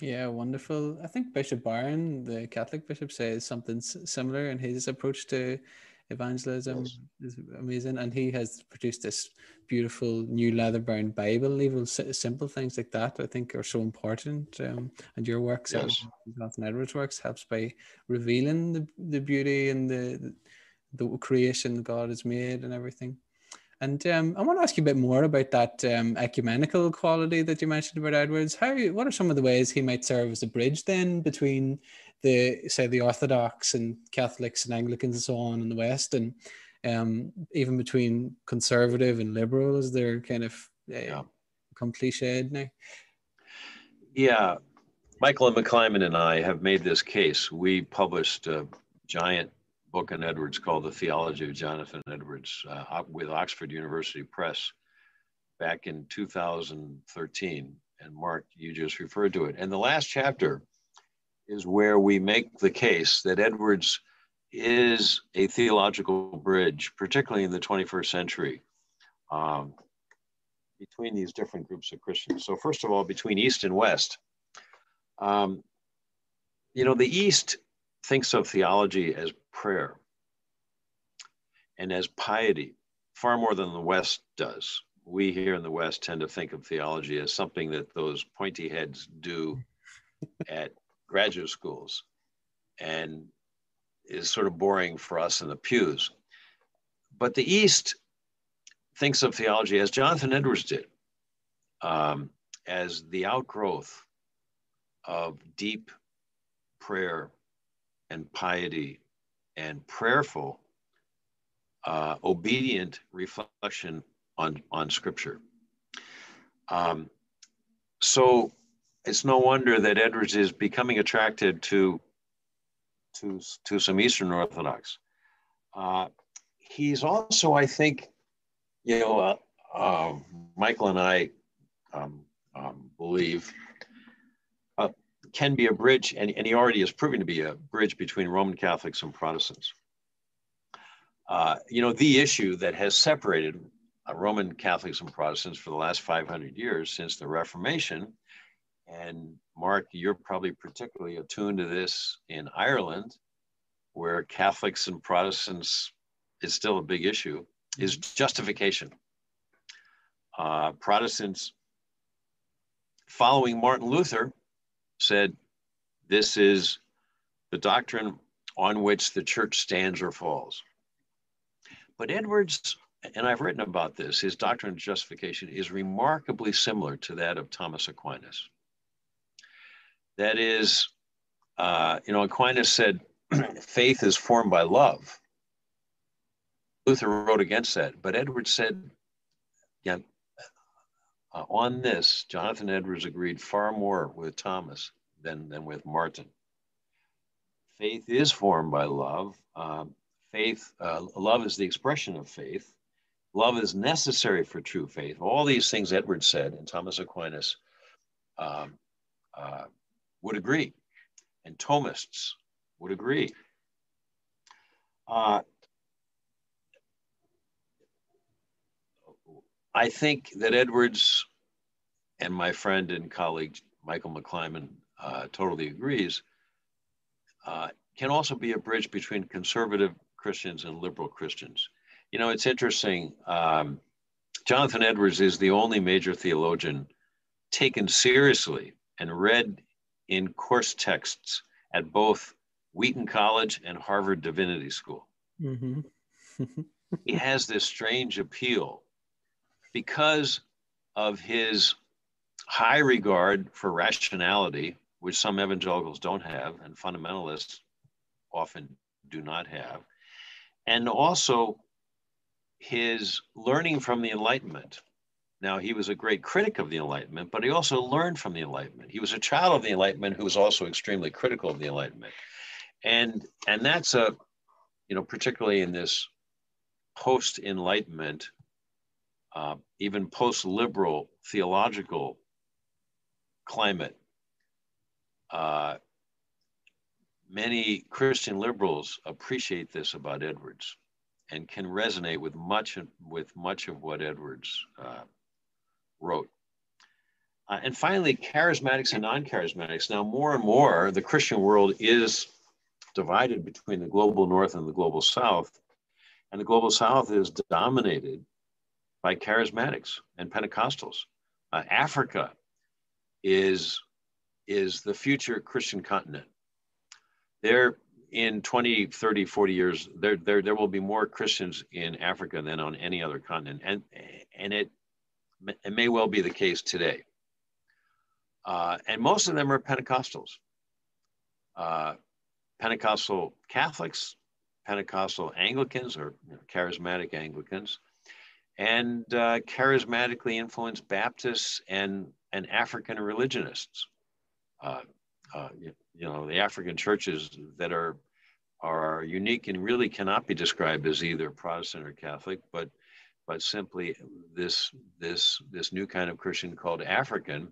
Yeah, wonderful. I think Bishop Barron, the Catholic bishop, says something similar in his approach to evangelism yes. is amazing. And he has produced this beautiful new leather bound Bible. Even simple things like that, I think, are so important. Um, and your work, yes. Jonathan Edwards' works, helps by revealing the, the beauty and the, the creation God has made and everything. And um, I want to ask you a bit more about that um, ecumenical quality that you mentioned about Edwards. How, what are some of the ways he might serve as a bridge then between the, say, the Orthodox and Catholics and Anglicans and so on in the West, and um, even between conservative and liberal, as they're kind of uh, yeah. become cliched now? Yeah, Michael McClymonds and I have made this case. We published a giant book Edwards called The Theology of Jonathan Edwards uh, with Oxford University Press back in 2013. And Mark, you just referred to it. And the last chapter is where we make the case that Edwards is a theological bridge, particularly in the 21st century, um, between these different groups of Christians. So, first of all, between East and West. Um, you know, the East thinks of theology as prayer and as piety far more than the West does. We here in the West tend to think of theology as something that those pointy heads do <laughs> at graduate schools and is sort of boring for us in the pews. But the East thinks of theology as Jonathan Edwards did, um, as the outgrowth of deep prayer and piety and prayerful, uh, obedient reflection on, on Scripture. Um, so it's no wonder that Edwards is becoming attracted to, to, to some Eastern Orthodox. Uh, he's also, I think, you know, uh, uh, Michael and I um, um, believe can be a bridge, and, and he already is proving to be a bridge between Roman Catholics and Protestants. Uh, you know, the issue that has separated uh, Roman Catholics and Protestants for the last 500 years since the Reformation, and Mark, you're probably particularly attuned to this in Ireland, where Catholics and Protestants is still a big issue, is justification. Uh, Protestants following Martin Luther said, This is the doctrine on which the church stands or falls. But Edwards, and I've written about this, his doctrine of justification is remarkably similar to that of Thomas Aquinas. That is, uh, you know, Aquinas said, <clears throat> faith is formed by love. Luther wrote against that. But Edwards said, yeah, uh, on this, Jonathan Edwards agreed far more with Thomas than, than with Martin. Faith is formed by love. Um, faith, uh, love is the expression of faith. Love is necessary for true faith. All these things Edwards said and Thomas Aquinas um, uh, would agree, and Thomists would agree. Uh, I think that Edwards and my friend and colleague Michael McClymond uh, totally agrees, uh, can also be a bridge between conservative Christians and liberal Christians. You know, it's interesting. Um, Jonathan Edwards is the only major theologian taken seriously and read in course texts at both Wheaton College and Harvard Divinity School. Mm-hmm. <laughs> he has this strange appeal because of his high regard for rationality, which some evangelicals don't have, and fundamentalists often do not have, and also his learning from the Enlightenment. Now, he was a great critic of the Enlightenment, but he also learned from the Enlightenment. He was a child of the Enlightenment who was also extremely critical of the Enlightenment. And, and that's a, you know, particularly in this post Enlightenment, uh, even post liberal theological climate, uh, many Christian liberals appreciate this about Edwards and can resonate with much with much of what Edwards uh, wrote. Uh, and finally, charismatics and non-charismatics. Now, more and more, the Christian world is divided between the global north and the global south, and the global south is dominated by charismatics and Pentecostals. Uh, Africa is is the future Christian continent. There, in 20, 30, 40 years, there, there, there will be more Christians in Africa than on any other continent. And, and it, it may well be the case today. Uh, and most of them are Pentecostals. Uh, Pentecostal Catholics, Pentecostal Anglicans or you know, charismatic Anglicans, and uh, charismatically influenced Baptists and, and African religionists. Uh, uh, you, you, know, the African churches that are, are unique and really cannot be described as either Protestant or Catholic, but, but simply this, this, this new kind of Christian called African.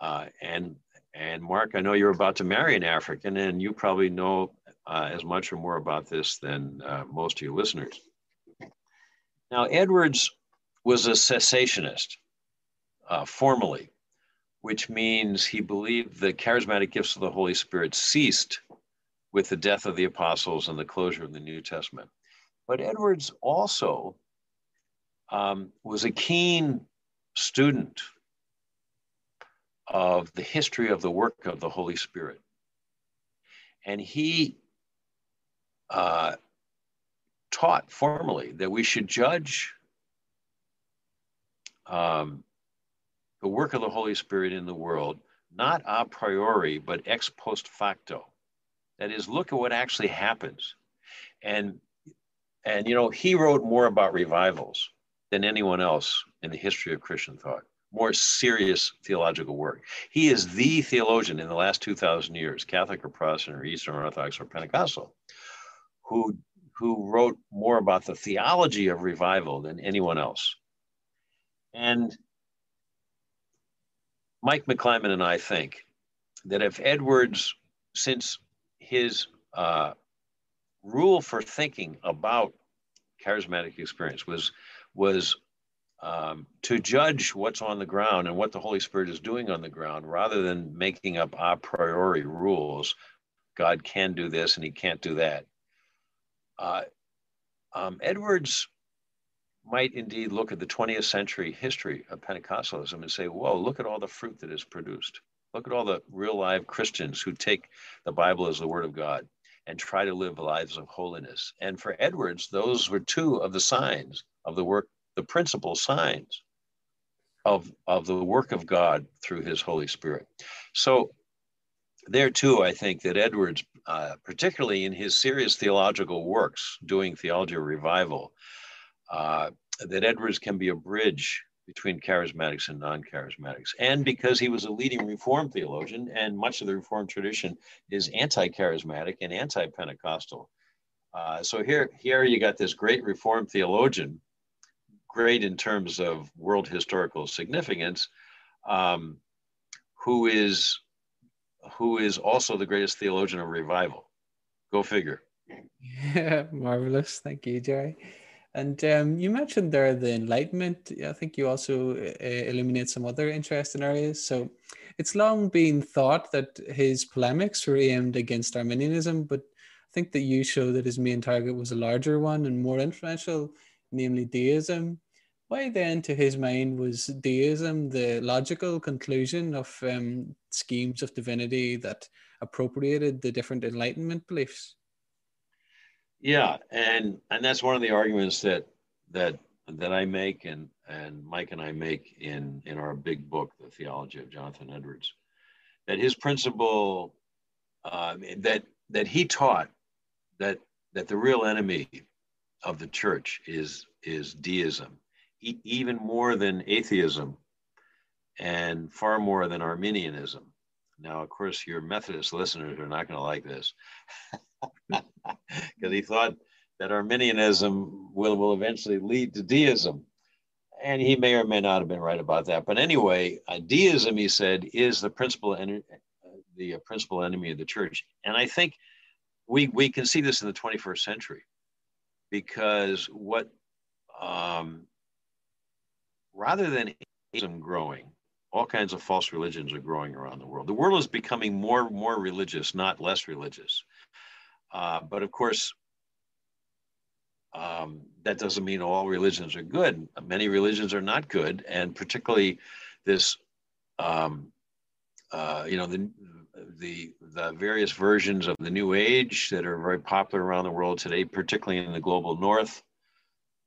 Uh, and, and Mark, I know you're about to marry an African, and you probably know uh, as much or more about this than uh, most of your listeners. Now, Edwards was a cessationist uh, formally, which means he believed the charismatic gifts of the Holy Spirit ceased with the death of the apostles and the closure of the New Testament. But Edwards also um, was a keen student of the history of the work of the Holy Spirit. And he uh, taught formally that we should judge um, the work of the Holy Spirit in the world not a priori, but ex post facto. That is, look at what actually happens. And and you know, he wrote more about revivals than anyone else in the history of Christian thought. More serious theological work. He is the theologian in the last 2,000 years, Catholic or Protestant or Eastern Orthodox or Pentecostal, who who wrote more about the theology of revival than anyone else. And Mike McClymond and I think that if Edwards, since his uh, rule for thinking about charismatic experience was was um, to judge what's on the ground and what the Holy Spirit is doing on the ground, rather than making up a priori rules. God can do this and He can't do that. Uh, um, Edwards might indeed look at the 20th century history of Pentecostalism and say, whoa, look at all the fruit that is produced. Look at all the real live Christians who take the Bible as the Word of God and try to live lives of holiness. And for Edwards, those were two of the signs of the work, the principal signs of, of the work of God through his Holy Spirit. So there too, I think that Edwards, uh, particularly in his serious theological works, doing theology revival, uh, that Edwards can be a bridge between charismatics and non-charismatics. And because he was a leading Reformed theologian, and much of the Reformed tradition is anti-charismatic and anti-Pentecostal. Uh, so here, here you got this great Reformed theologian, great in terms of world historical significance, um, who is who is also the greatest theologian of revival. Go figure. <laughs> Yeah, marvelous. Thank you, Jerry. And um, you mentioned there the Enlightenment. I think you also uh, illuminate some other interesting areas. So it's long been thought that his polemics were aimed against Arminianism, but I think that you show that his main target was a larger one and more influential, namely deism. Why then, to his mind, was deism the logical conclusion of um, schemes of divinity that appropriated the different Enlightenment beliefs? Yeah, and and that's one of the arguments that that that I make and and Mike and I make in in our big book, The Theology of Jonathan Edwards, that his principle uh, that that he taught that that the real enemy of the church is is deism, e- even more than atheism, and far more than Arminianism. Now, of course, your Methodist listeners are not going to like this. <laughs> because he thought that Arminianism will, will eventually lead to deism. And he may or may not have been right about that. But anyway, deism, he said, is the principal, en- the uh, principal enemy of the church. And I think we, we can see this in the 21st century because what, um, rather than growing, all kinds of false religions are growing around the world. The world is becoming more more religious, not less religious. Uh, but of course, um, that doesn't mean all religions are good. Many religions are not good, and particularly this, um, uh, you know, the, the the various versions of the New Age that are very popular around the world today, particularly in the global North.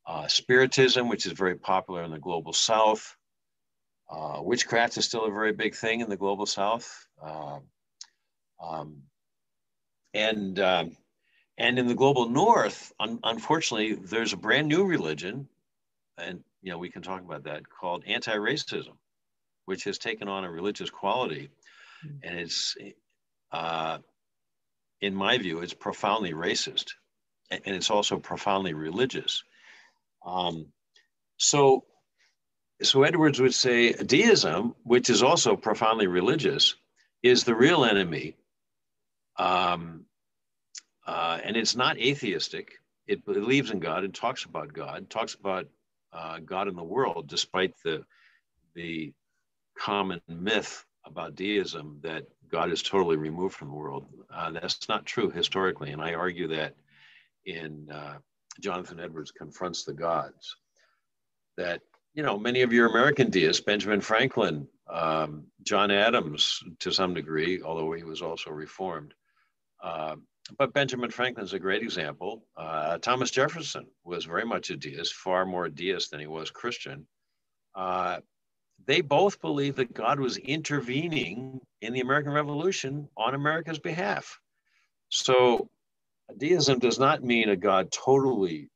Uh, spiritism, which is very popular in the global South. Uh, witchcraft is still a very big thing in the global South. Uh, um, and um, and in the global north un- unfortunately there's a brand new religion and you know we can talk about that called anti-racism which has taken on a religious quality mm-hmm. and it's uh, in my view it's profoundly racist and, and it's also profoundly religious um, so so edwards would say deism which is also profoundly religious is the real enemy um, uh, and it's not atheistic. It believes in God and talks about God, talks about uh, God in the world, despite the the common myth about deism that God is totally removed from the world. Uh, that's not true historically, and I argue that in uh, Jonathan Edwards confronts the gods. That you know many of your American deists, Benjamin Franklin, um, John Adams, to some degree, although he was also reformed. Uh, but Benjamin Franklin's a great example. Uh, Thomas Jefferson was very much a deist, far more deist than he was Christian. Uh, they both believed that God was intervening in the American Revolution on America's behalf. So, deism does not mean a God totally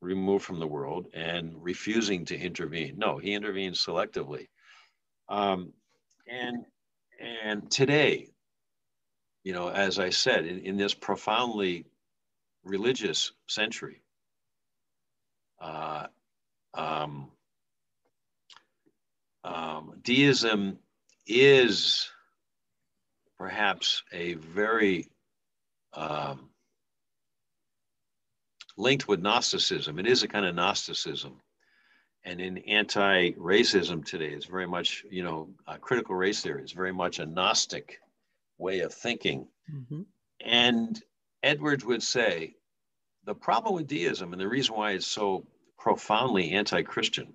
removed from the world and refusing to intervene. No, he intervenes selectively. Um, and and today, you know, as I said, in, in this profoundly religious century, uh, um, um, deism is perhaps a very um, linked with Gnosticism. It is a kind of Gnosticism. And in anti-racism today, it's very much, you know, critical race theory is very much a Gnostic way of thinking. Mm-hmm. And Edwards would say the problem with deism and the reason why it's so profoundly anti Christian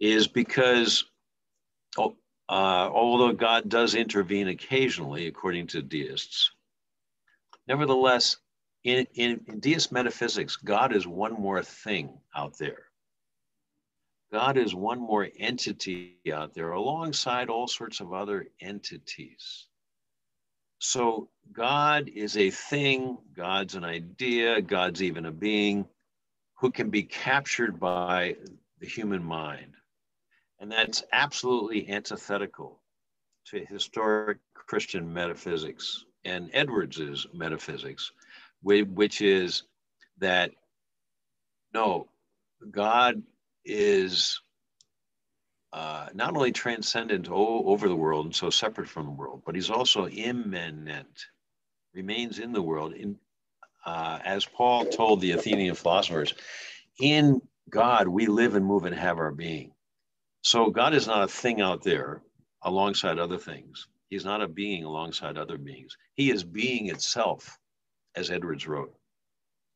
is because uh, although God does intervene occasionally, according to deists, nevertheless, in, in, in deist metaphysics, God is one more thing out there. God is one more entity out there alongside all sorts of other entities. so God is a thing, God's an idea, God's even a being who can be captured by the human mind. And that's absolutely antithetical to historic Christian metaphysics and Edwards's metaphysics, which is that no, God is uh, not only transcendent over the world and so separate from the world, but he's also immanent, remains in the world. In, uh, as Paul told the Athenian philosophers, in God we live and move and have our being. So God is not a thing out there alongside other things. He's not a being alongside other beings. He is being itself, as Edwards wrote,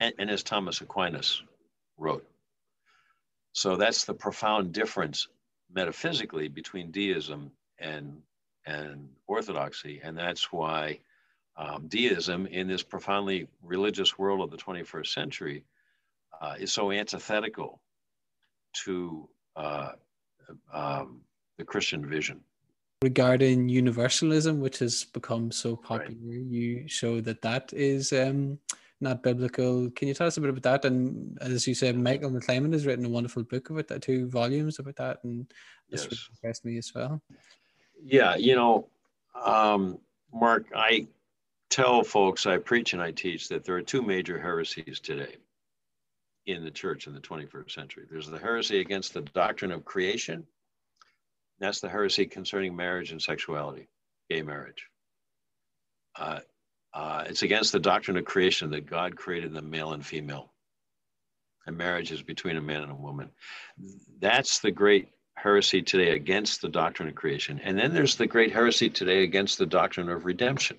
and, and as Thomas Aquinas wrote. So that's the profound difference metaphysically between deism and and orthodoxy, and that's why um, deism in this profoundly religious world of the 21st century uh, is so antithetical to uh, um, the Christian vision. Regarding universalism, which has become so popular, right. you show that that is um, not biblical. Can you tell us a bit about that? And as you said, Michael McClymond has written a wonderful book about that, two volumes about that, and that's yes. impressed me as well. Yeah, you know, um, Mark, I tell folks, I preach and I teach that there are two major heresies today in the church in the 21st century. There's the heresy against the doctrine of creation. That's the heresy concerning marriage and sexuality, gay marriage. Uh, uh, it's against the doctrine of creation that God created the male and female. And marriage is between a man and a woman. That's the great heresy today against the doctrine of creation. And then there's the great heresy today against the doctrine of redemption.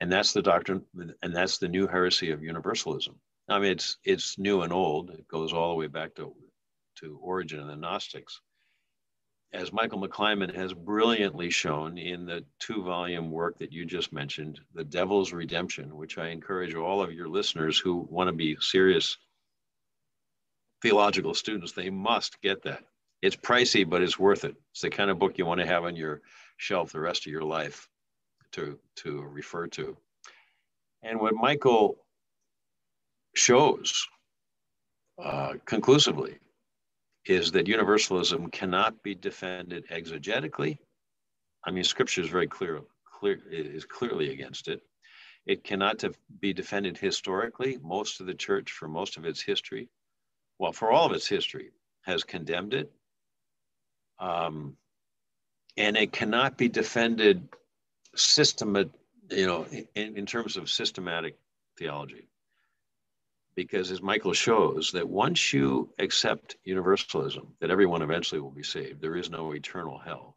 And that's the doctrine, and that's the new heresy of universalism. I mean, it's it's new and old. It goes all the way back to to Origen and the Gnostics as Michael McClymond has brilliantly shown in the two volume work that you just mentioned, The Devil's Redemption, which I encourage all of your listeners who want to be serious theological students, they must get that. It's pricey, but it's worth it. It's the kind of book you want to have on your shelf the rest of your life to, to refer to. And what Michael shows uh, conclusively is that universalism cannot be defended exegetically. I mean, scripture is very clear, clear is clearly against it. It cannot be defended historically. Most of the church, for most of its history, well, for all of its history, has condemned it. Um, and it cannot be defended systemat, you know, in, in terms of systematic theology because as Michael shows, that once you accept universalism, that everyone eventually will be saved, there is no eternal hell.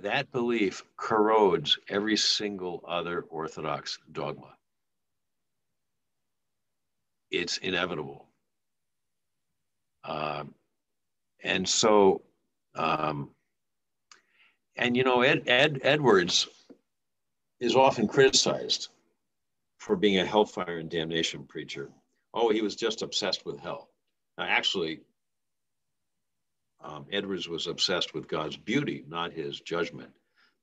That belief corrodes every single other Orthodox dogma. It's inevitable. Um, and so, um, and you know, Ed, Ed Edwards is often criticized for being a hellfire and damnation preacher. Oh, he was just obsessed with hell. Now, actually, um, Edwards was obsessed with God's beauty, not his judgment.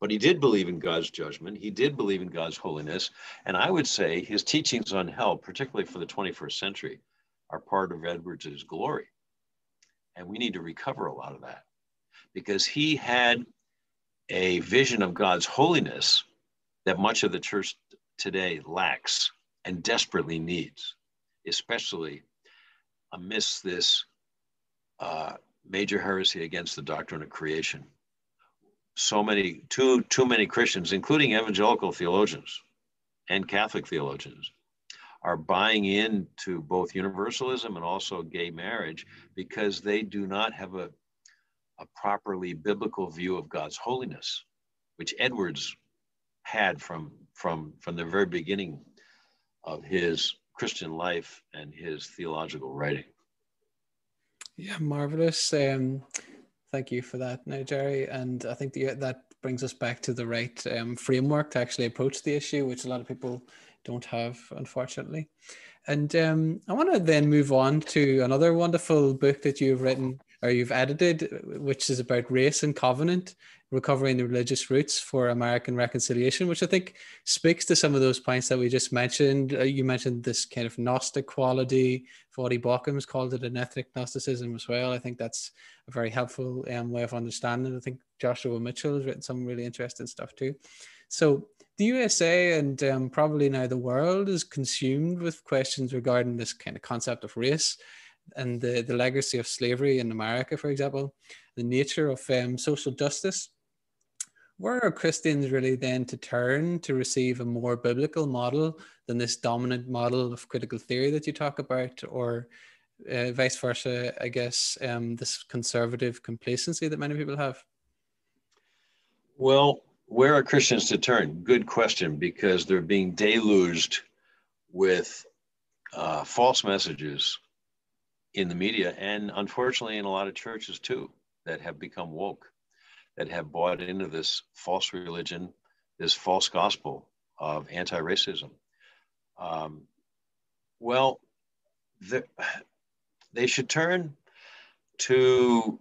But he did believe in God's judgment. He did believe in God's holiness. And I would say his teachings on hell, particularly for the 21st century, are part of Edwards's glory. And we need to recover a lot of that because he had a vision of God's holiness that much of the church today lacks and desperately needs, especially amidst this uh, major heresy against the doctrine of creation. So many, too, too many Christians, including evangelical theologians and Catholic theologians, are buying into both universalism and also gay marriage because they do not have a, a properly biblical view of God's holiness, which Edwards had from from from the very beginning of his Christian life and his theological writing. Yeah, marvelous. Um, thank you for that, now, Jerry. And I think the, that brings us back to the right um, framework to actually approach the issue, which a lot of people don't have, unfortunately. And um, I want to then move on to another wonderful book that you've written or you've edited, which is about race and covenant, recovering the religious roots for American reconciliation, which I think speaks to some of those points that we just mentioned. Uh, you mentioned this kind of Gnostic quality. Voddie Baucham's called it an ethnic Gnosticism as well. I think that's a very helpful um, way of understanding. I think Joshua Mitchell has written some really interesting stuff too. So the USA and um, probably now the world is consumed with questions regarding this kind of concept of race and the, the legacy of slavery in America, for example, the nature of um, social justice. Where are Christians really then to turn to receive a more biblical model than this dominant model of critical theory that you talk about, or uh, vice versa, I guess, um, this conservative complacency that many people have? Well, where are Christians to turn? Good question, because they're being deluged with uh, false messages in the media and unfortunately in a lot of churches too that have become woke, that have bought into this false religion, this false gospel of anti racism. Um, well, the, they should turn to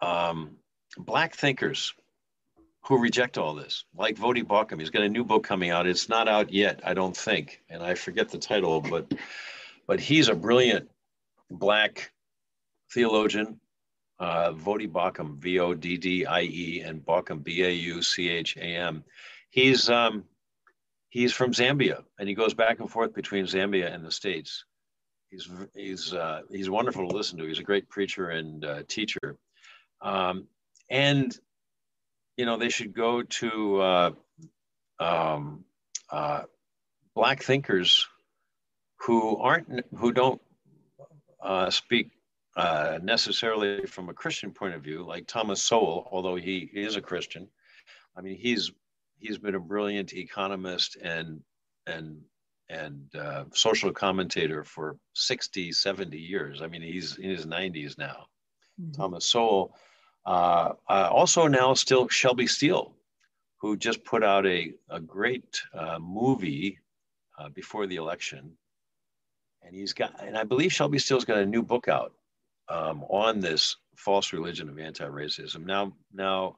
um, black thinkers who reject all this, like Voddie Baucham. He's got a new book coming out. It's not out yet, I don't think, and I forget the title, but but he's a brilliant black theologian. Uh, Baucham, V O D D I E, and Baucham, B A U C H A M. He's um, he's from Zambia, and he goes back and forth between Zambia and the states. He's he's uh, he's wonderful to listen to. He's a great preacher and uh, teacher. Um, and you know they should go to uh, um, uh, black thinkers who aren't who don't uh, speak uh, necessarily from a Christian point of view, like Thomas Sowell, although he is a Christian. I mean, he's he's been a brilliant economist and and and uh, social commentator for 60 70 years i mean he's in his 90s now mm-hmm. thomas sowell uh, uh, also now still Shelby Steele, who just put out a, a great uh, movie uh, before the election. And he's got, and I believe Shelby Steele's got a new book out um, on this false religion of anti-racism. Now, now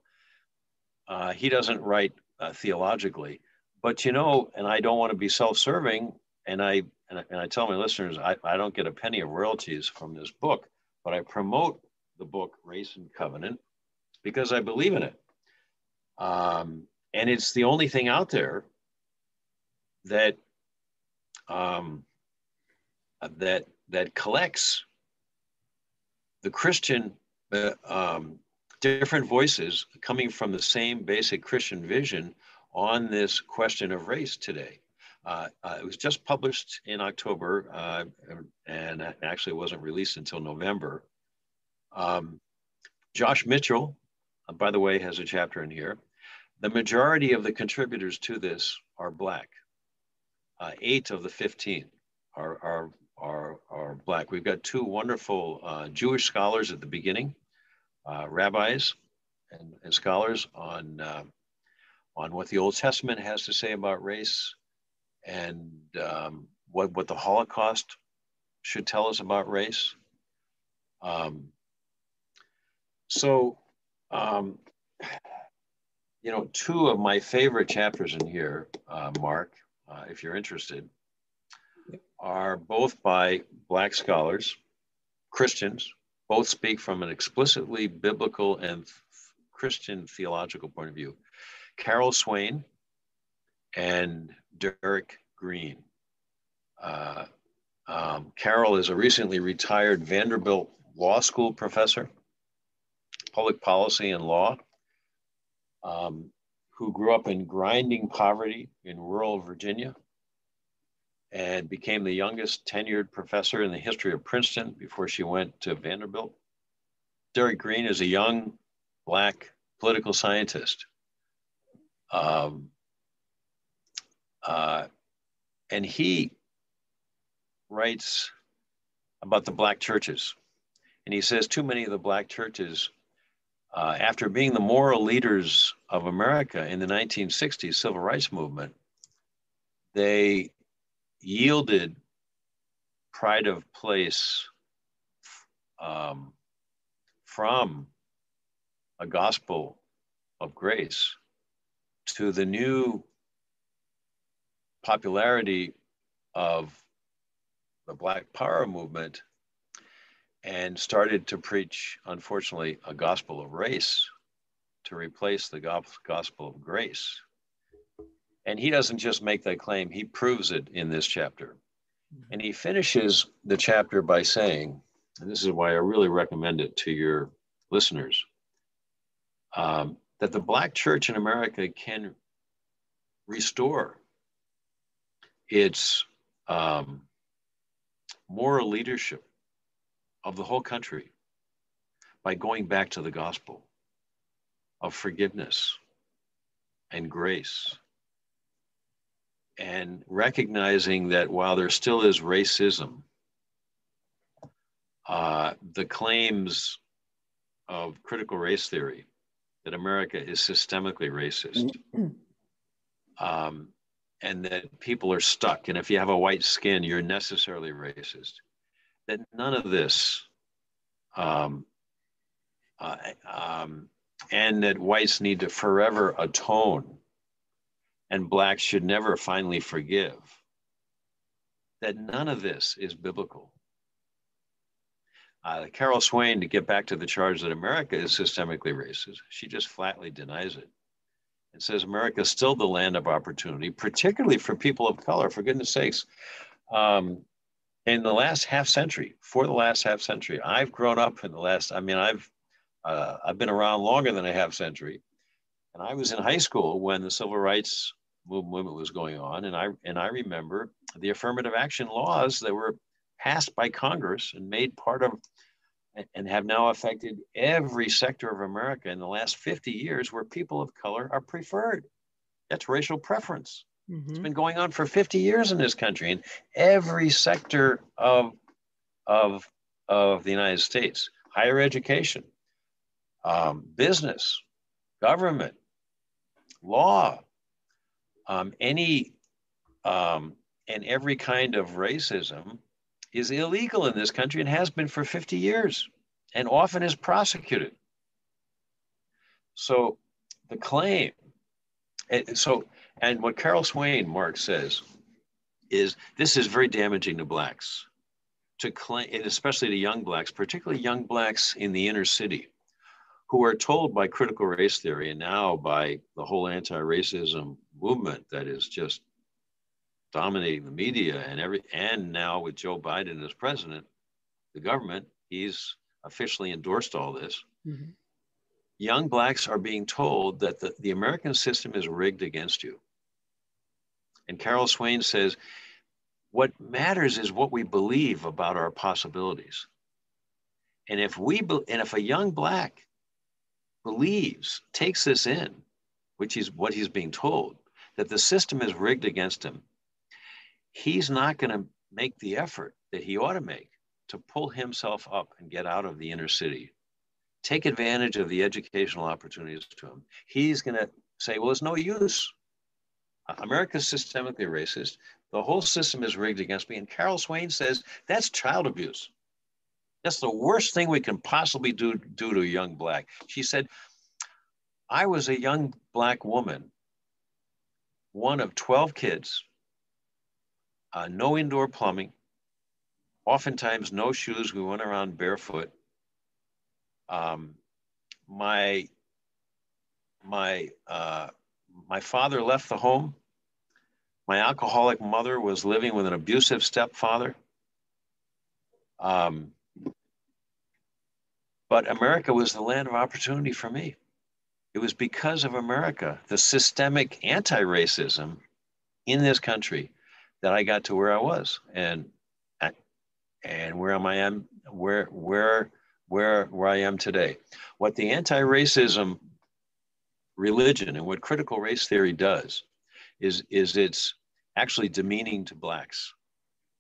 uh, he doesn't write uh, theologically, but you know, and I don't want to be self-serving, and I and I, and I tell my listeners I, I don't get a penny of royalties from this book, but I promote the book Race and Covenant because I believe in it. Um, and it's the only thing out there that um, that that collects the Christian uh, um, different voices coming from the same basic Christian vision on this question of race today. Uh, uh, it was just published in October, uh, and actually wasn't released until November. Um, Josh Mitchell, uh, by the way, has a chapter in here. The majority of the contributors to this are Black. Uh, eight of the 15 are, are, are, are Black. We've got two wonderful uh, Jewish scholars at the beginning, uh, rabbis and, and, scholars on, uh, on what the Old Testament has to say about race and um, what, what the Holocaust should tell us about race. Um, so, um, you know, two of my favorite chapters in here, uh, Mark, uh, if you're interested, are both by Black scholars, Christians, both speak from an explicitly biblical and Christian theological point of view. Carol Swain and Derryck Green. Uh, um, Carol is a recently retired Vanderbilt Law School professor public policy and law, um, who grew up in grinding poverty in rural Virginia and became the youngest tenured professor in the history of Princeton before she went to Vanderbilt. Derryck Green is a young Black political scientist. Um, uh, and he writes about the Black churches. And he says too many of the Black churches uh, after being the moral leaders of America in the 1960s civil rights movement, they yielded pride of place um, from a gospel of grace to the new popularity of the Black Power movement and started to preach, unfortunately, a gospel of race to replace the gospel of grace. And he doesn't just make that claim, he proves it in this chapter. And he finishes the chapter by saying, and this is why I really recommend it to your listeners, um, that the Black church in America can restore its um, moral leadership of the whole country by going back to the gospel of forgiveness and grace and recognizing that while there still is racism, uh, the claims of critical race theory that America is systemically racist <clears throat> um, and that people are stuck. And if you have a white skin, you're necessarily racist. That none of this, um, uh, um, and that whites need to forever atone and blacks should never finally forgive. That none of this is biblical. Uh, Carol Swain, to get back to the charge that America is systemically racist, she just flatly denies it and says America is still the land of opportunity, particularly for people of color, for goodness sakes. Um, in the last half century, for the last half century, I've grown up in the last, I mean, I've, uh, I've been around longer than a half century. And I was in high school when the civil rights movement was going on. And I, and I remember the affirmative action laws that were passed by Congress and made part of and have now affected every sector of America in the last 50 years where people of color are preferred. That's racial preference. Mm-hmm. It's been going on for 50 years in this country in every sector of, of, of the United States higher education, um, business, government, law, um, any um, and every kind of racism is illegal in this country and has been for 50 years and often is prosecuted. So the claim, and so, and what Carol Swain, Mark says, is this is very damaging to blacks, to claim, especially to young blacks, particularly young blacks in the inner city, who are told by critical race theory and now by the whole anti-racism movement that is just dominating the media and every and now with Joe Biden as president, the government, he's officially endorsed all this. Mm-hmm. Young blacks are being told that the, the American system is rigged against you. And Carol Swain says, what matters is what we believe about our possibilities. And if we be, and if a young black believes, takes this in, which is what he's being told, that the system is rigged against him, he's not going to make the effort that he ought to make to pull himself up and get out of the inner city. Take advantage of the educational opportunities to him. He's going to say, well, it's no use. America's systemically racist. The whole system is rigged against me. And Carol Swain says that's child abuse. That's the worst thing we can possibly do, do to a young black. She said, I was a young black woman, one of 12 kids, uh, no indoor plumbing, oftentimes no shoes. We went around barefoot. Um, my my uh, my father left the home. My alcoholic mother was living with an abusive stepfather. Um, but America was the land of opportunity for me. It was because of America, the systemic anti racism in this country, that I got to where I was. And and where am I am where where where where I am today. What the anti-racism religion and what critical race theory does is is it's actually demeaning to blacks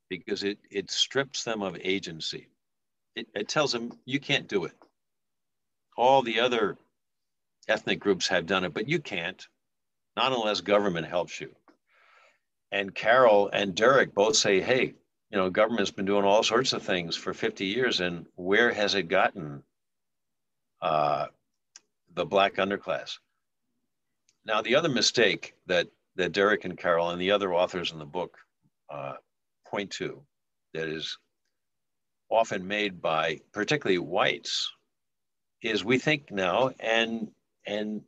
because it it strips them of agency. It, it tells them you can't do it. All the other ethnic groups have done it, but you can't, not unless government helps you. And Carol and Derryck both say, hey, you know, government's been doing all sorts of things for 50 years, and where has it gotten uh, the black underclass? Now, the other mistake that that Derryck and Carol and the other authors in the book uh, point to that is often made by particularly whites is we think now and and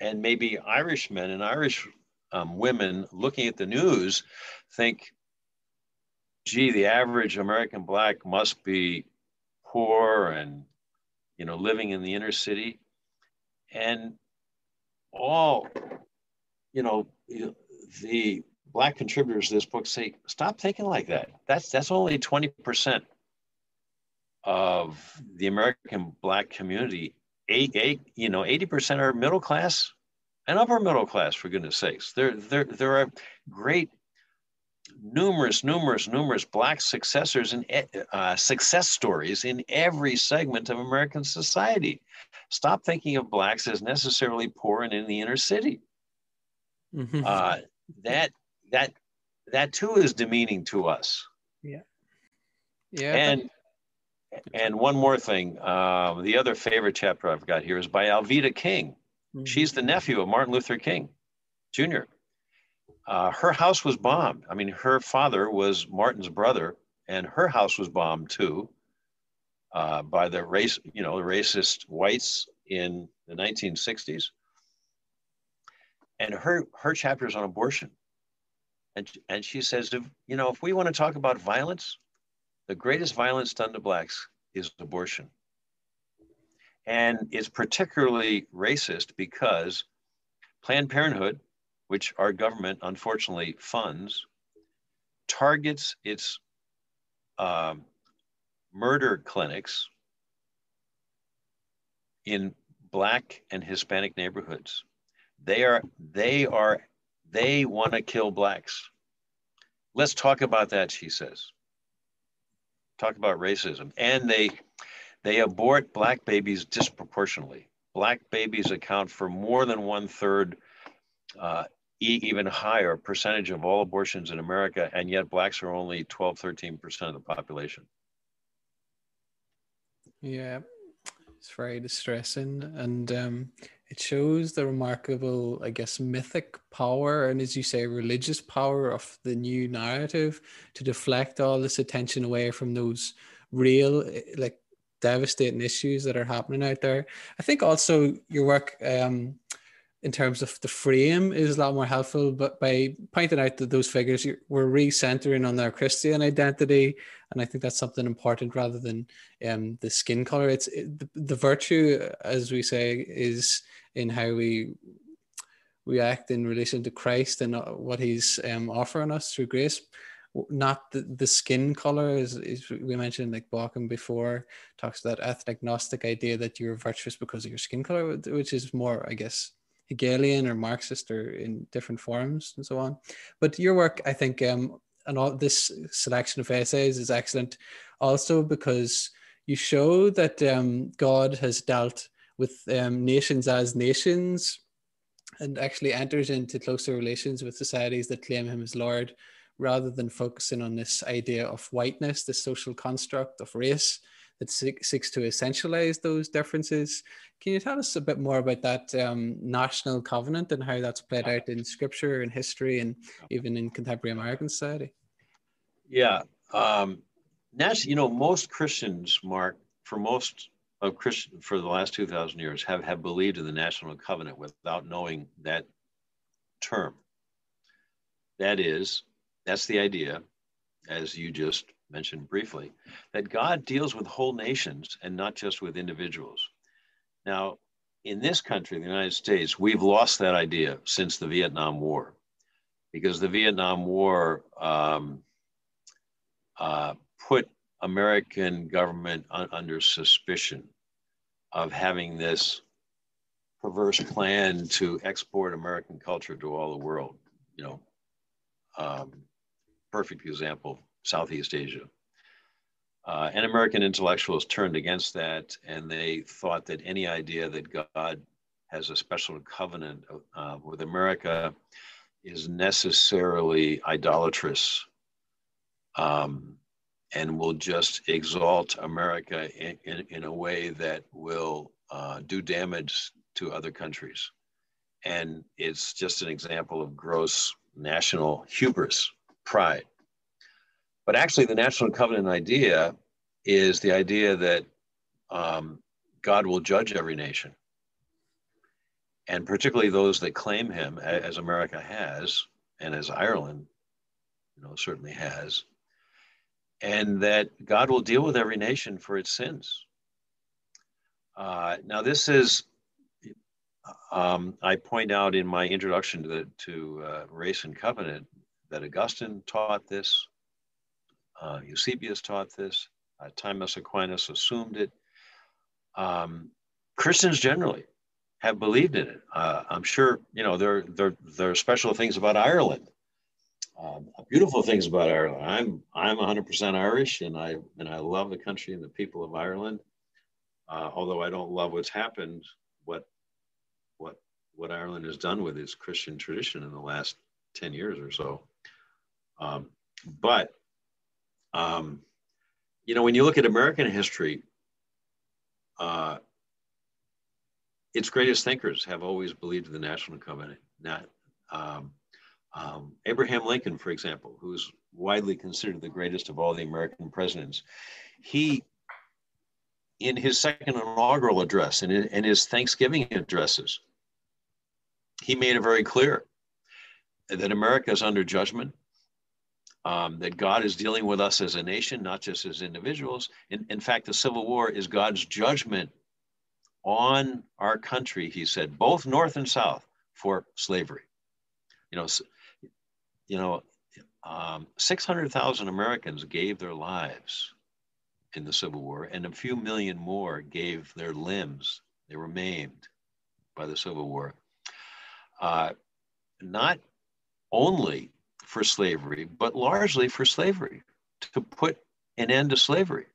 and maybe Irishmen and Irish um, women looking at the news think, gee, the average American black must be poor and you know living in the inner city, and all you know the black contributors to this book say, stop thinking like that. That's that's only 20% of the American black community. Eight, eight, you know, 80% are middle class and upper middle class, for goodness sakes. There, there, there are great, numerous, numerous, numerous black successors and uh, success stories in every segment of American society. Stop thinking of blacks as necessarily poor and in the inner city. Mm-hmm. Uh, that that that too is demeaning to us. Yeah. Yeah. And and one more thing, um, the other favorite chapter I've got here is by Alveda King. Mm-hmm. She's the nephew of Martin Luther King Jr. Uh, her house was bombed. I mean, her father was Martin's brother, and her house was bombed too uh, by the race, you know, the racist whites in the 1960s. And her her chapter is on abortion, and and she says, if, you know, if we want to talk about violence, the greatest violence done to blacks is abortion. And it's particularly racist because Planned Parenthood, which our government unfortunately funds, targets its um, murder clinics in black and Hispanic neighborhoods. They are, they are, they want to kill blacks. Let's talk about that, she says. Talk about racism. And they they abort black babies disproportionately. Black babies account for more than one third, uh, even higher percentage of all abortions in America, and yet blacks are only 12, 13% of the population. Yeah, it's very distressing. And um, it shows the remarkable, I guess, mythic power and, as you say, religious power of the new narrative to deflect all this attention away from those real, like devastating issues that are happening out there. I think also your work um, in terms of the frame is a lot more helpful, but by pointing out that those figures were recentering on their Christian identity, and I think that's something important rather than um, the skin color. It's it, the, the virtue, as we say, is in how we react in relation to Christ and uh, what He's um, offering us through grace. Not the, the skin color is, we mentioned like Baucham before talks that ethnic gnostic idea that you're virtuous because of your skin color which is more i guess hegelian or marxist or in different forms and so on. But your work i think um and all this selection of essays is excellent also because you show that um, god has dealt with um, nations as nations and actually enters into closer relations with societies that claim him as lord rather than focusing on this idea of whiteness, the social construct of race that seeks to essentialize those differences. Can you tell us a bit more about that um, national covenant and how that's played out in scripture and history and even in contemporary American society? Yeah. Um, you know, most Christians, Mark, for most of Christian for the last 2,000 years have, have believed in the national covenant without knowing that term. That is, that's the idea, as you just mentioned briefly, that God deals with whole nations and not just with individuals. Now, in this country, the United States, we've lost that idea since the Vietnam War, because the Vietnam War um, uh, put American government un- under suspicion of having this perverse plan to export American culture to all the world. You know, um, perfect example, Southeast Asia. Uh, and American intellectuals turned against that, and they thought that any idea that God has a special covenant uh, with America is necessarily idolatrous. Um, and will just exalt America in, in, in a way that will uh, do damage to other countries. And it's just an example of gross national hubris, pride. But actually, the national covenant idea is the idea that um, God will judge every nation. And particularly those that claim him, as America has, and as Ireland, you know, certainly has, and that God will deal with every nation for its sins. Uh, now, this is, um, I point out in my introduction to, the, to uh, Race and Covenant that Augustine taught this, uh, Eusebius taught this, uh, Thomas Aquinas assumed it. Um, Christians generally have believed in it. Uh, I'm sure, you know, there, there, there are special things about Ireland um, beautiful things about Ireland. I'm I'm 100% Irish, and I and I love the country and the people of Ireland. Uh, although I don't love what's happened, what what what Ireland has done with its Christian tradition in the last 10 years or so. Um, but um, you know, when you look at American history, uh, its greatest thinkers have always believed in the national covenant. Not um, um, Abraham Lincoln, for example, who's widely considered the greatest of all the American presidents, he, in his second inaugural address and in, in his Thanksgiving addresses, he made it very clear that America is under judgment, um, that God is dealing with us as a nation, not just as individuals. In, in fact, the Civil War is God's judgment on our country, he said, both North and South, for slavery. You know, you know, um, 600,000 Americans gave their lives in the Civil War, and a few million more gave their limbs. They were maimed by the Civil War. Uh, not only for slavery, but largely for slavery, to put an end to slavery.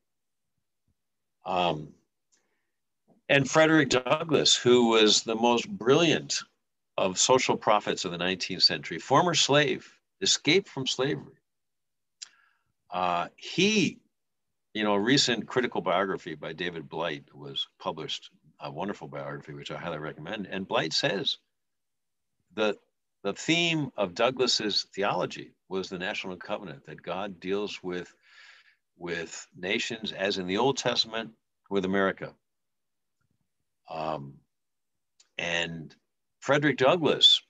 Um, and Frederick Douglass, who was the most brilliant of social prophets of the 19th century, former slave, escape from slavery. Uh, he, you know, a recent critical biography by David Blight was published, a wonderful biography, which I highly recommend. And Blight says that the theme of Douglass's theology was the national covenant, that God deals with, with nations, as in the Old Testament, with America. Um, and Frederick Douglass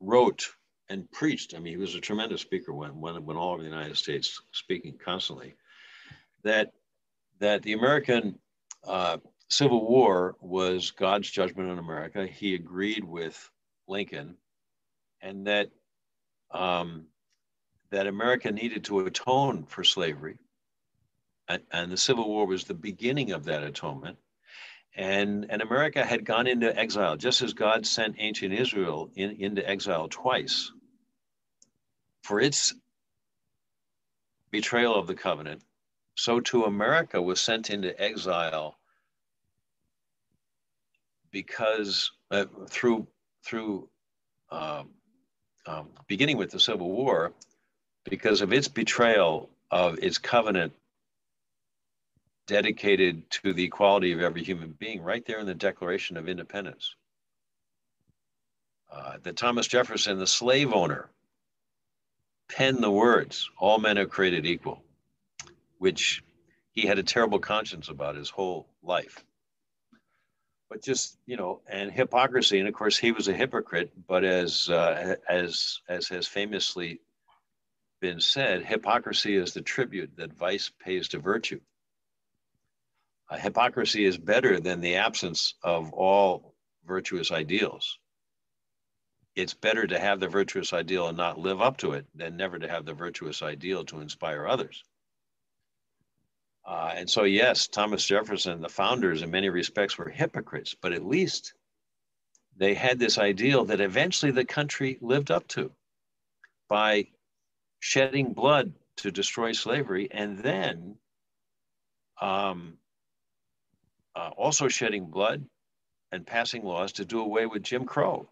wrote and preached. I mean, he was a tremendous speaker when when all over the United States, speaking constantly. That that the American uh, Civil War was God's judgment on America. He agreed with Lincoln, and that um, that America needed to atone for slavery, and, and the Civil War was the beginning of that atonement. And, and America had gone into exile, just as God sent ancient Israel in, into exile twice for its betrayal of the covenant, so too America was sent into exile because uh, through through um, um, beginning with the Civil War, because of its betrayal of its covenant dedicated to the equality of every human being, right there in the Declaration of Independence. Uh, that Thomas Jefferson, the slave owner, pen the words, all men are created equal, which he had a terrible conscience about his whole life. But just, you know, and hypocrisy, and of course he was a hypocrite, but as, uh, as, as has famously been said, hypocrisy is the tribute that vice pays to virtue. Uh, hypocrisy is better than the absence of all virtuous ideals it's better to have the virtuous ideal and not live up to it than never to have the virtuous ideal to inspire others. Uh, and so, yes, Thomas Jefferson, the founders, in many respects, were hypocrites, but at least they had this ideal that eventually the country lived up to by shedding blood to destroy slavery and then um, uh, also shedding blood and passing laws to do away with Jim Crow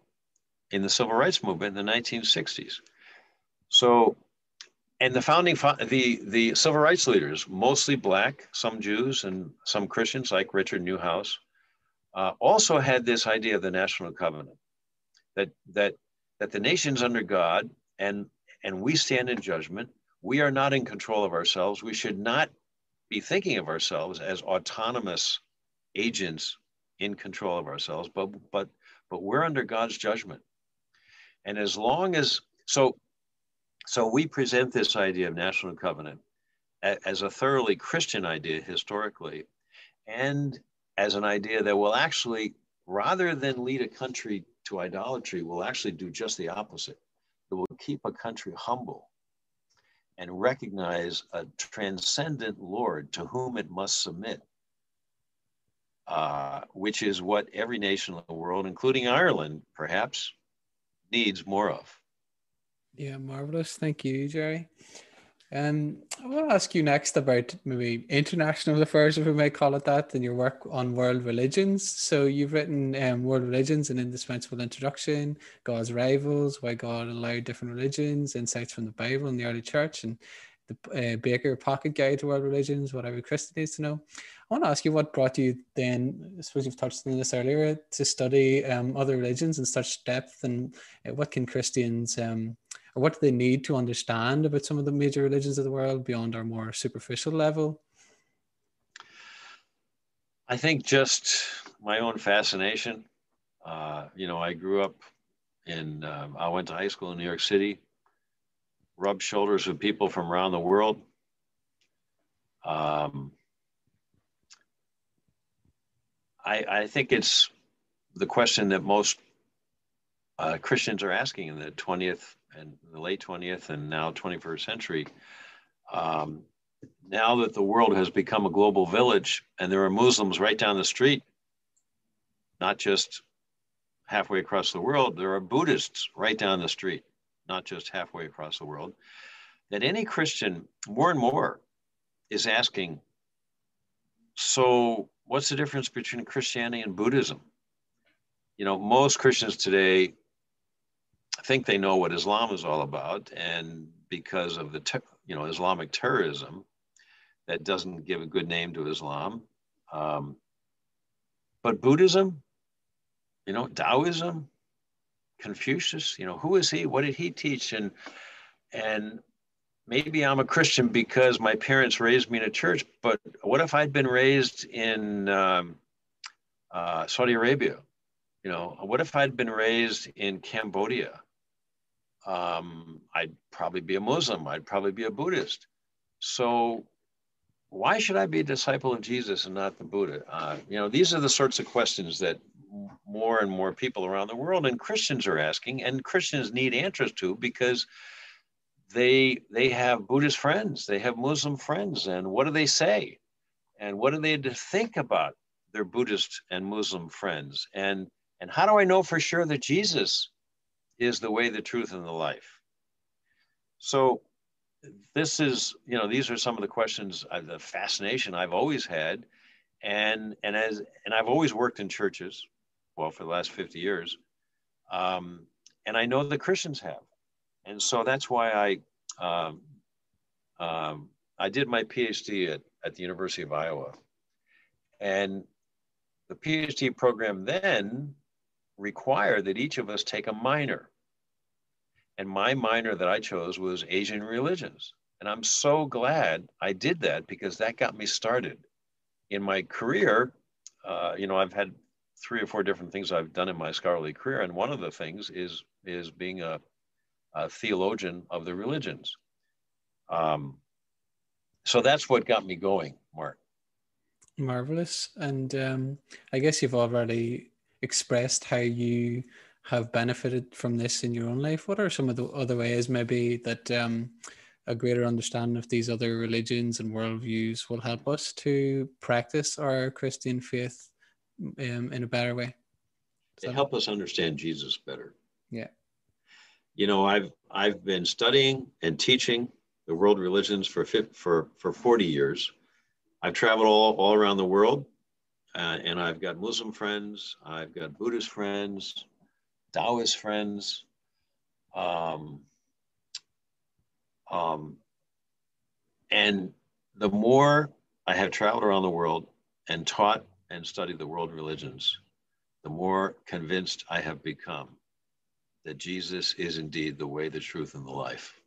in the civil rights movement in the 1960s. So and the founding the the civil rights leaders, mostly black, some Jews and some Christians, like Richard Neuhaus, uh, also had this idea of the national covenant, that that that the nation's under God and and we stand in judgment. We are not in control of ourselves. We should not be thinking of ourselves as autonomous agents in control of ourselves, but but but we're under God's judgment. And as long as so so we present this idea of national covenant as a thoroughly Christian idea historically, and as an idea that will actually, rather than lead a country to idolatry, will actually do just the opposite. It will keep a country humble and recognize a transcendent Lord to whom it must submit, uh, which is what every nation in the world, including Ireland, perhaps, needs more of. Yeah, marvelous. Thank you, Jerry. Um, I want to ask you next about maybe international affairs, if we may call it that, and your work on world religions. So you've written um, World Religions, an indispensable introduction, God's rivals, why God allowed different religions, insights from the Bible and the early church, and the uh, Baker Pocket Guide to World Religions, what every Christian needs to know. I want to ask you what brought you then, I suppose you've touched on this earlier, to study um, other religions in such depth, and uh, what can Christians um, or what do they need to understand about some of the major religions of the world beyond our more superficial level? I think just my own fascination. Uh, you know, I grew up in, um, I went to high school in New York City, rubbed shoulders with people from around the world. Um, I, I think it's the question that most uh, Christians are asking in the 20th and the late 20th and now 21st century. Um, now that the world has become a global village and there are Muslims right down the street, not just halfway across the world, there are Buddhists right down the street, not just halfway across the world, that any Christian more and more is asking, so what's the difference between Christianity and Buddhism? You know, most Christians today think they know what Islam is all about, and because of the ter- you know Islamic terrorism, that doesn't give a good name to Islam. Um, but Buddhism, you know, Taoism, Confucius, you know, who is he? What did he teach? And and maybe I'm a Christian because my parents raised me in a church, but what if I'd been raised in um, uh, Saudi Arabia? You know, what if I'd been raised in Cambodia? um, I'd probably be a Muslim, I'd probably be a Buddhist. So why should I be a disciple of Jesus and not the Buddha? Uh, you know, these are the sorts of questions that more and more people around the world and Christians are asking, and Christians need answers to because they they have Buddhist friends, they have Muslim friends, and what do they say? And what do they think about their Buddhist and Muslim friends? And and how do I know for sure that Jesus is the way, the truth, and the life. So this is, you know, these are some of the questions, uh, the fascination I've always had, and and as and I've always worked in churches, well, for the last fifty years, um, and I know the Christians have, and so that's why I um, um, I did my PhD at at the University of Iowa, and the PhD program then required that each of us take a minor. And my minor that I chose was Asian religions. And I'm so glad I did that because that got me started. In my career, uh, you know, I've had three or four different things I've done in my scholarly career. And one of the things is, is being a, a theologian of the religions. Um, so that's what got me going, Mark. Marvelous. And um, I guess you've already expressed how you have benefited from this in your own life. What are some of the other ways, maybe, that um, a greater understanding of these other religions and worldviews will help us to practice our Christian faith um, in a better way? So, help us understand Jesus better. Yeah. You know, I've I've been studying and teaching the world religions for for for 40 years. I've traveled all, all around the world uh, and I've got Muslim friends, I've got Buddhist friends, Taoist friends, um, um, and the more I have traveled around the world and taught and studied the world religions, the more convinced I have become that Jesus is indeed the way, the truth, and the life.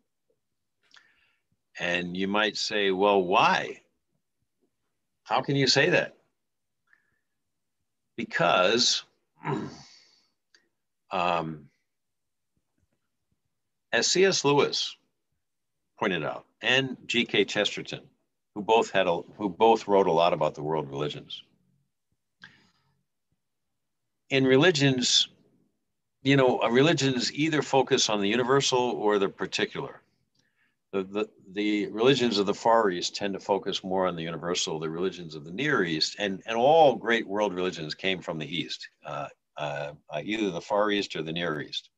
And you might say, well, why? How can you say that? Because, <clears throat> um, as C.S. Lewis pointed out, and G.K. Chesterton, who both had a, who both wrote a lot about the world religions. In religions, you know, religions either focus on the universal or the particular. The, the, the religions of the Far East tend to focus more on the universal, the religions of the Near East, and, and all great world religions came from the East, uh, uh, either the Far East or the Near East.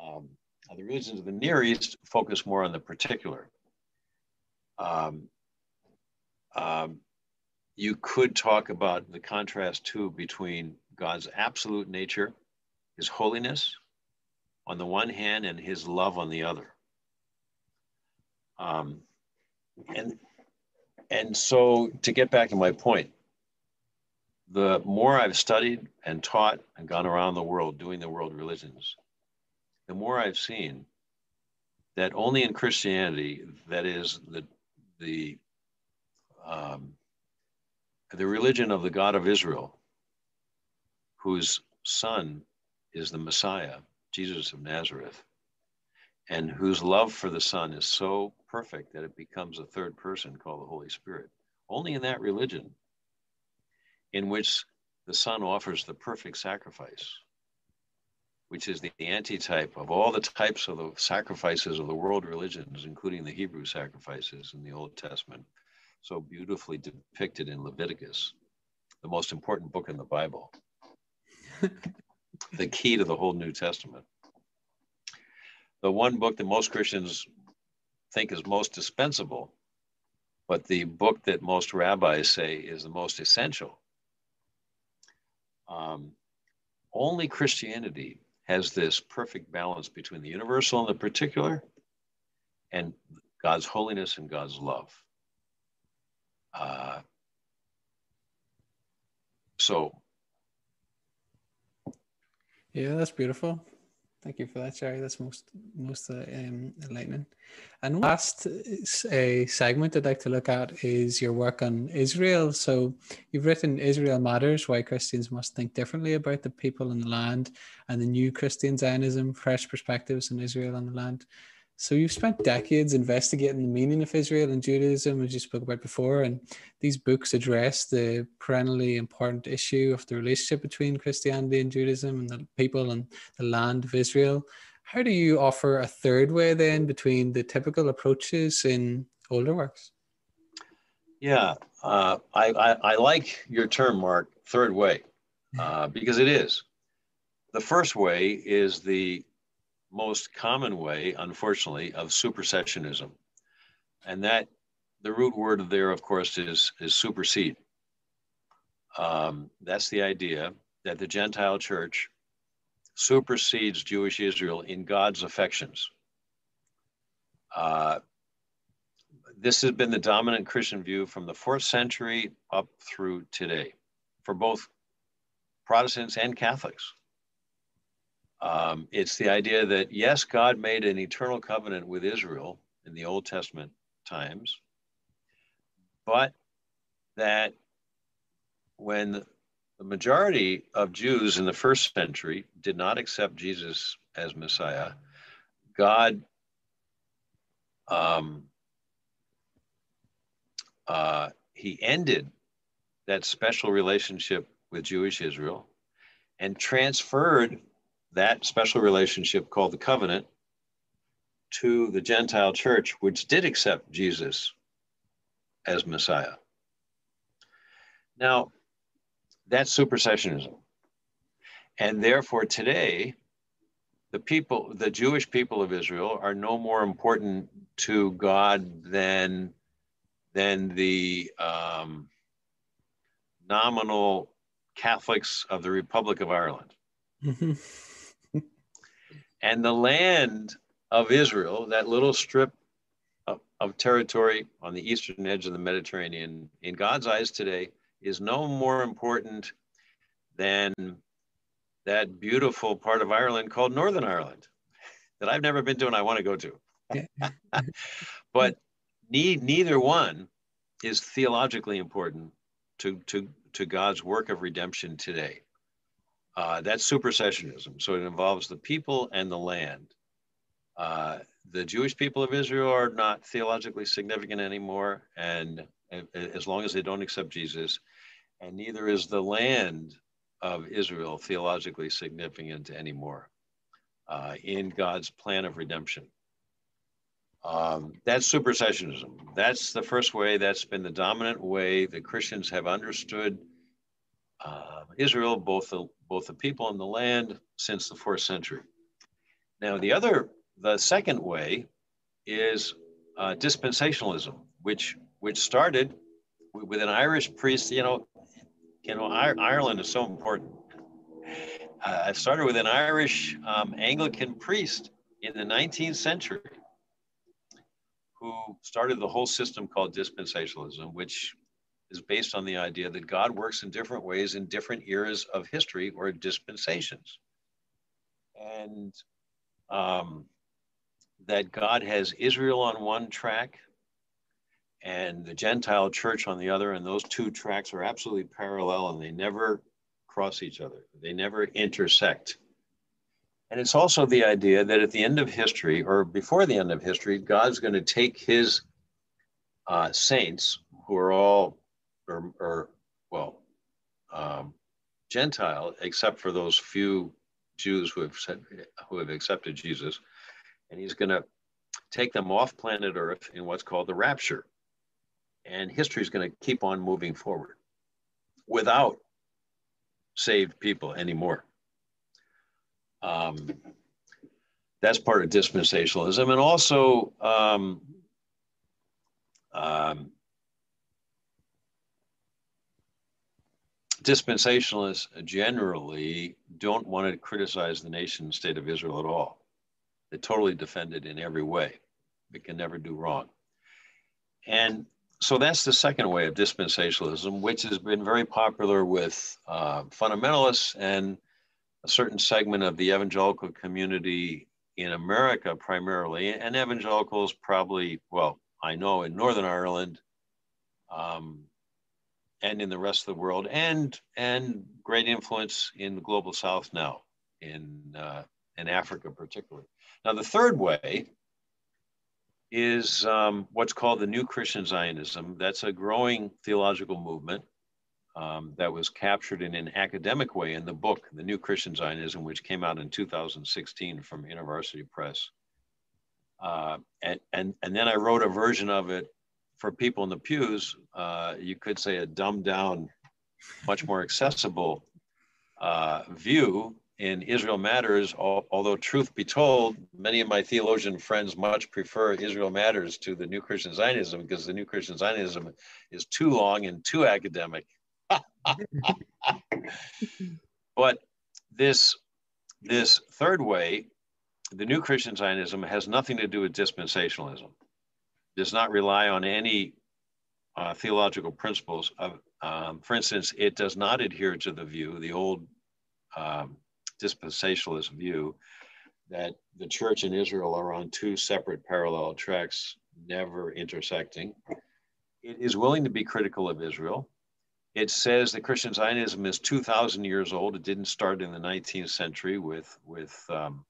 Um, the religions of the Near East focus more on the particular. Um, um, you could talk about the contrast too between God's absolute nature, his holiness on the one hand, and his love on the other. Um, and and so to get back to my point, the more I've studied and taught and gone around the world doing the world religions, the more I've seen that only in Christianity, that is the the um, the religion of the God of Israel, whose son is the Messiah, Jesus of Nazareth, and whose love for the Son is so perfect that it becomes a third person called the Holy Spirit. Only in that religion, in which the Son offers the perfect sacrifice, which is the, antitype of all the types of the sacrifices of the world religions, including the Hebrew sacrifices in the Old Testament, so beautifully depicted in Leviticus, the most important book in the Bible, <laughs> the key to the whole New Testament. The one book that most Christians think is most dispensable, but the book that most rabbis say is the most essential. Um, only Christianity has this perfect balance between the universal and the particular and God's holiness and God's love. Uh, so. Yeah, that's beautiful. Thank you for that, Jerry. That's most most uh, um, enlightening. And last uh, segment I'd like to look at is your work on Israel. So you've written Israel Matters: Why Christians Must Think Differently About the People and the Land, and the New Christian Zionism: Fresh Perspectives on Israel and the Land. So you've spent decades investigating the meaning of Israel and Judaism, as you spoke about before, and these books address the perennially important issue of the relationship between Christianity and Judaism and the people and the land of Israel. How do you offer a third way then between the typical approaches in older works? Yeah, uh, I, I, I, like your term, Mark, third way, uh, because it is. The first way is the most common way, unfortunately, of supersessionism. And that the root word there, of course, is, is supersede. Um, that's the idea that the Gentile church supersedes Jewish Israel in God's affections. Uh, this has been the dominant Christian view from the fourth century up through today for both Protestants and Catholics. Um, it's the idea that, yes, God made an eternal covenant with Israel in the Old Testament times, but that when the majority of Jews in the first century did not accept Jesus as Messiah, God um, uh, he ended that special relationship with Jewish Israel and transferred that special relationship called the covenant to the Gentile church, which did accept Jesus as Messiah. Now, that's supersessionism. And therefore, today, the people, the Jewish people of Israel, are no more important to God than, than the um, nominal Catholics of the Republic of Ireland. Mm-hmm. And the land of Israel, that little strip of, of territory on the eastern edge of the Mediterranean, in God's eyes today, is no more important than that beautiful part of Ireland called Northern Ireland that I've never been to and I want to go to. <laughs> but ne- neither one is theologically important to, to, to God's work of redemption today. Uh, that's supersessionism. So it involves the people and the land. Uh, the Jewish people of Israel are not theologically significant anymore, and as long as they don't accept Jesus, and neither is the land of Israel theologically significant anymore uh, in God's plan of redemption. Um, that's supersessionism. That's the first way, that's been the dominant way that Christians have understood uh, Israel, both the, both the people and the land, since the fourth century. Now, the other, the second way is uh, dispensationalism, which, which started with an Irish priest. You know, you know, Ireland is so important. Uh, it started with an Irish um, Anglican priest in the 19th century who started the whole system called dispensationalism, which is based on the idea that God works in different ways in different eras of history or dispensations. And um, that God has Israel on one track and the Gentile church on the other, and those two tracks are absolutely parallel and they never cross each other, they never intersect. And it's also the idea that at the end of history, or before the end of history, God's going to take his uh, saints, who are all, or, or well, um, Gentile, except for those few Jews who have said, who have accepted Jesus, and he's going to take them off planet Earth in what's called the rapture. And history is going to keep on moving forward without saved people anymore. Um, that's part of dispensationalism. And also, um, um, dispensationalists generally don't want to criticize the nation state of Israel at all. They totally defend it in every way. It can never do wrong. And so that's the second way of dispensationalism, which has been very popular with uh, fundamentalists and a certain segment of the evangelical community in America primarily, and evangelicals probably, well, I know in Northern Ireland um, and in the rest of the world, and and great influence in the global South now, in uh, in Africa particularly. Now the third way is um, what's called the New Christian Zionism. That's a growing theological movement um, that was captured in an academic way in the book, The New Christian Zionism, which came out in 2016 from University Press. Uh, and, and, and then I wrote a version of it for people in the pews. Uh, you could say a dumbed down, much more accessible uh, view in Israel Matters, although truth be told, many of my theologian friends much prefer Israel Matters to the New Christian Zionism because the New Christian Zionism is too long and too academic <laughs> but this this third way, the new Christian Zionism has nothing to do with dispensationalism. Does not rely on any uh, theological principles. Of, um, for instance, it does not adhere to the view, the old um, dispensationalist view, that the church and Israel are on two separate parallel tracks, never intersecting. It is willing to be critical of Israel it says that Christian Zionism is 2,000 years old. It didn't start in the 19th century with, with um,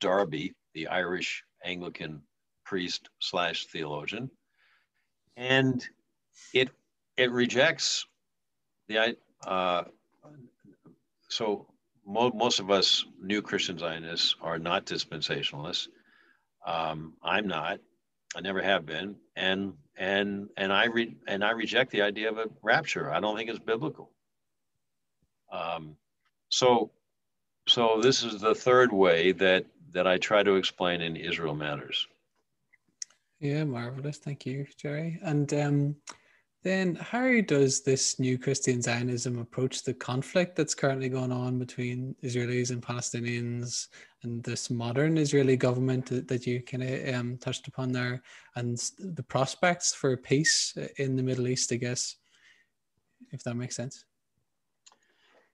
Darby, the Irish Anglican priest slash theologian. And it, it rejects the, uh, so mo- most of us new Christian Zionists are not dispensationalists. Um, I'm not. I never have been, and and and I read and I reject the idea of a rapture. I don't think it's biblical. Um, so, so this is the third way that that I try to explain in Israel Matters. Yeah, marvelous. Thank you, Jerry. And um, Then, how does this new Christian Zionism approach the conflict that's currently going on between Israelis and Palestinians and this modern Israeli government that you kind of um, touched upon there, and the prospects for peace in the Middle East, I guess, if that makes sense?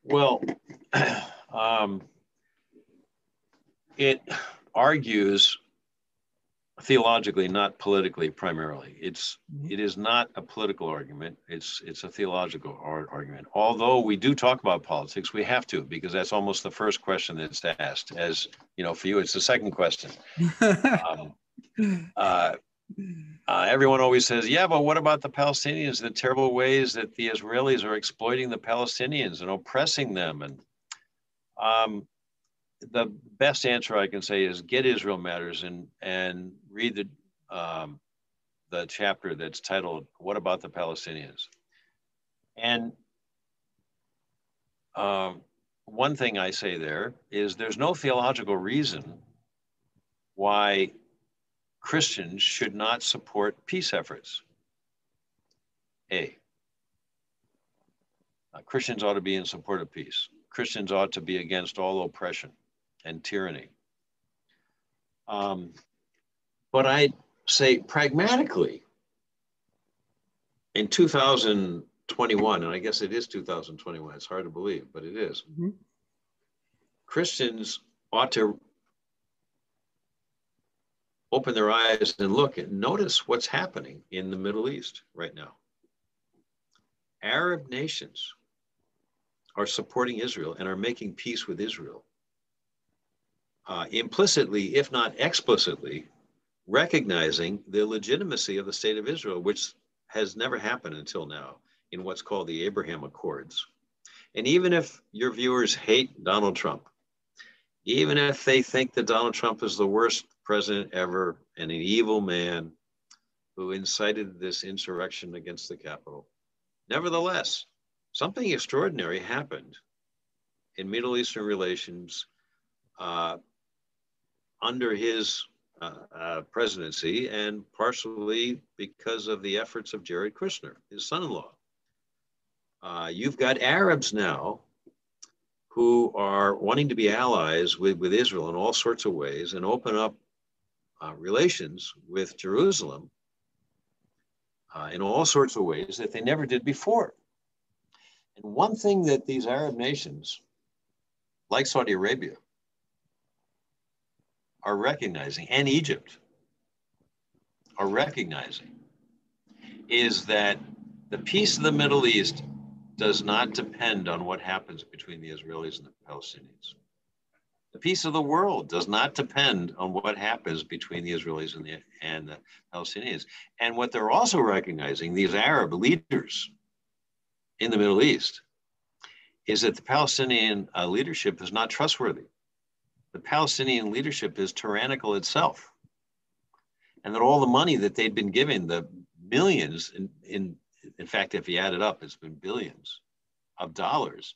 Well, <clears throat> um, it argues theologically, not politically primarily. It's mm-hmm. it is not a political argument. It's it's a theological argument. Although we do talk about politics, we have to because that's almost the first question that's asked. As you know, for you, it's the second question. <laughs> um, uh, uh, everyone always says, "Yeah, but what about the Palestinians? The terrible ways that the Israelis are exploiting the Palestinians and oppressing them." And um, the best answer I can say is get Israel Matters and and read the um, the chapter that's titled "What About the Palestinians." And um, one thing I say there is there's no theological reason why Christians should not support peace efforts. A. Uh, Christians ought to be in support of peace. Christians ought to be against all oppression and tyranny. Um, but I say pragmatically, in 2021, and I guess it is 2021, it's hard to believe, but it is, mm-hmm. Christians ought to open their eyes and look and notice what's happening in the Middle East right now. Arab nations are supporting Israel and are making peace with Israel uh, implicitly, if not explicitly, recognizing the legitimacy of the state of Israel, which has never happened until now in what's called the Abraham Accords. And even if your viewers hate Donald Trump, even if they think that Donald Trump is the worst president ever and an evil man who incited this insurrection against the Capitol, nevertheless, something extraordinary happened in Middle Eastern relations uh, under his uh, uh, presidency and partially because of the efforts of Jared Kushner, his son in law. Uh, you've got Arabs now who are wanting to be allies with, with Israel in all sorts of ways and open up uh, relations with Jerusalem uh, in all sorts of ways that they never did before. And one thing that these Arab nations, like Saudi Arabia, are recognizing, and Egypt are recognizing, is that the peace of the Middle East does not depend on what happens between the Israelis and the Palestinians. The peace of the world does not depend on what happens between the Israelis and the, and the Palestinians. And what they're also recognizing, these Arab leaders in the Middle East, is that the Palestinian uh, leadership is not trustworthy the Palestinian leadership is tyrannical itself. And that all the money that they'd been given, the millions, in, in, in fact, if you add it up, it's been billions of dollars,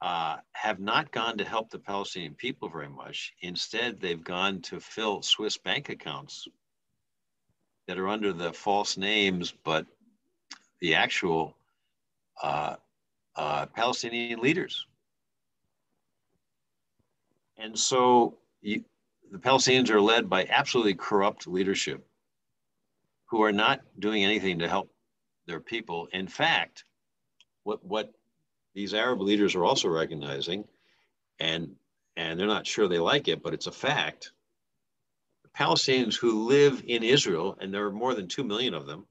uh, have not gone to help the Palestinian people very much. Instead, they've gone to fill Swiss bank accounts that are under the false names, but the actual uh, uh, Palestinian leaders. And so you, the Palestinians are led by absolutely corrupt leadership who are not doing anything to help their people. In fact, what, what these Arab leaders are also recognizing, and, and they're not sure they like it, but it's a fact. The Palestinians who live in Israel, and there are more than 2 million of them,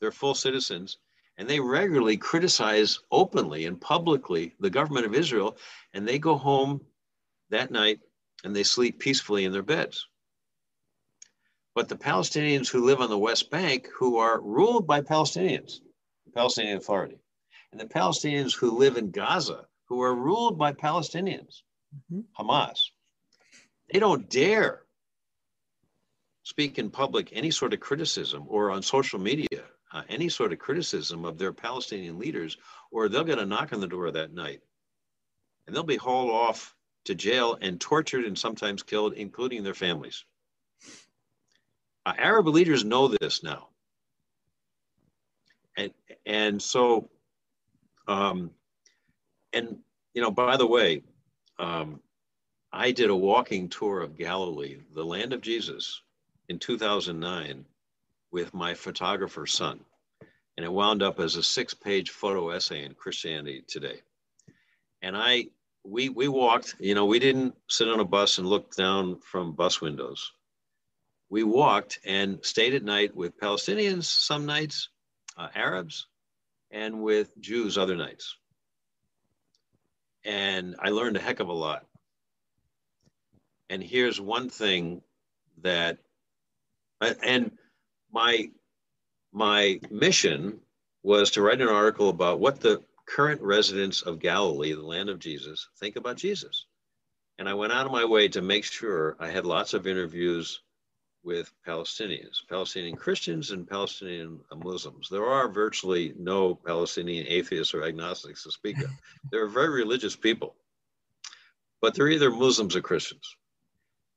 they're full citizens, and they regularly criticize openly and publicly the government of Israel, and they go home that night and they sleep peacefully in their beds. But the Palestinians who live on the West Bank, who are ruled by Palestinians, the Palestinian Authority, and the Palestinians who live in Gaza, who are ruled by Palestinians, mm-hmm. Hamas, they don't dare speak in public any sort of criticism or on social media uh, any sort of criticism of their Palestinian leaders, or they'll get a knock on the door that night and they'll be hauled off to jail and tortured and sometimes killed, including their families. Uh, Arab leaders know this now. and and so, um, and you know, by the way, um, I did a walking tour of Galilee, the land of Jesus, in 2009 with my photographer son. And it wound up as a six page photo essay in Christianity Today. And I, we, we walked, you know, we didn't sit on a bus and look down from bus windows. We walked and stayed at night with Palestinians some nights, uh, Arabs, and with Jews other nights. And I learned a heck of a lot. And here's one thing that, and my my mission was to write an article about what the current residents of Galilee, the land of Jesus, think about Jesus. And I went out of my way to make sure I had lots of interviews with Palestinians, Palestinian Christians and Palestinian Muslims. There are virtually no Palestinian atheists or agnostics to speak of. <laughs> They're very religious people, but they're either Muslims or Christians.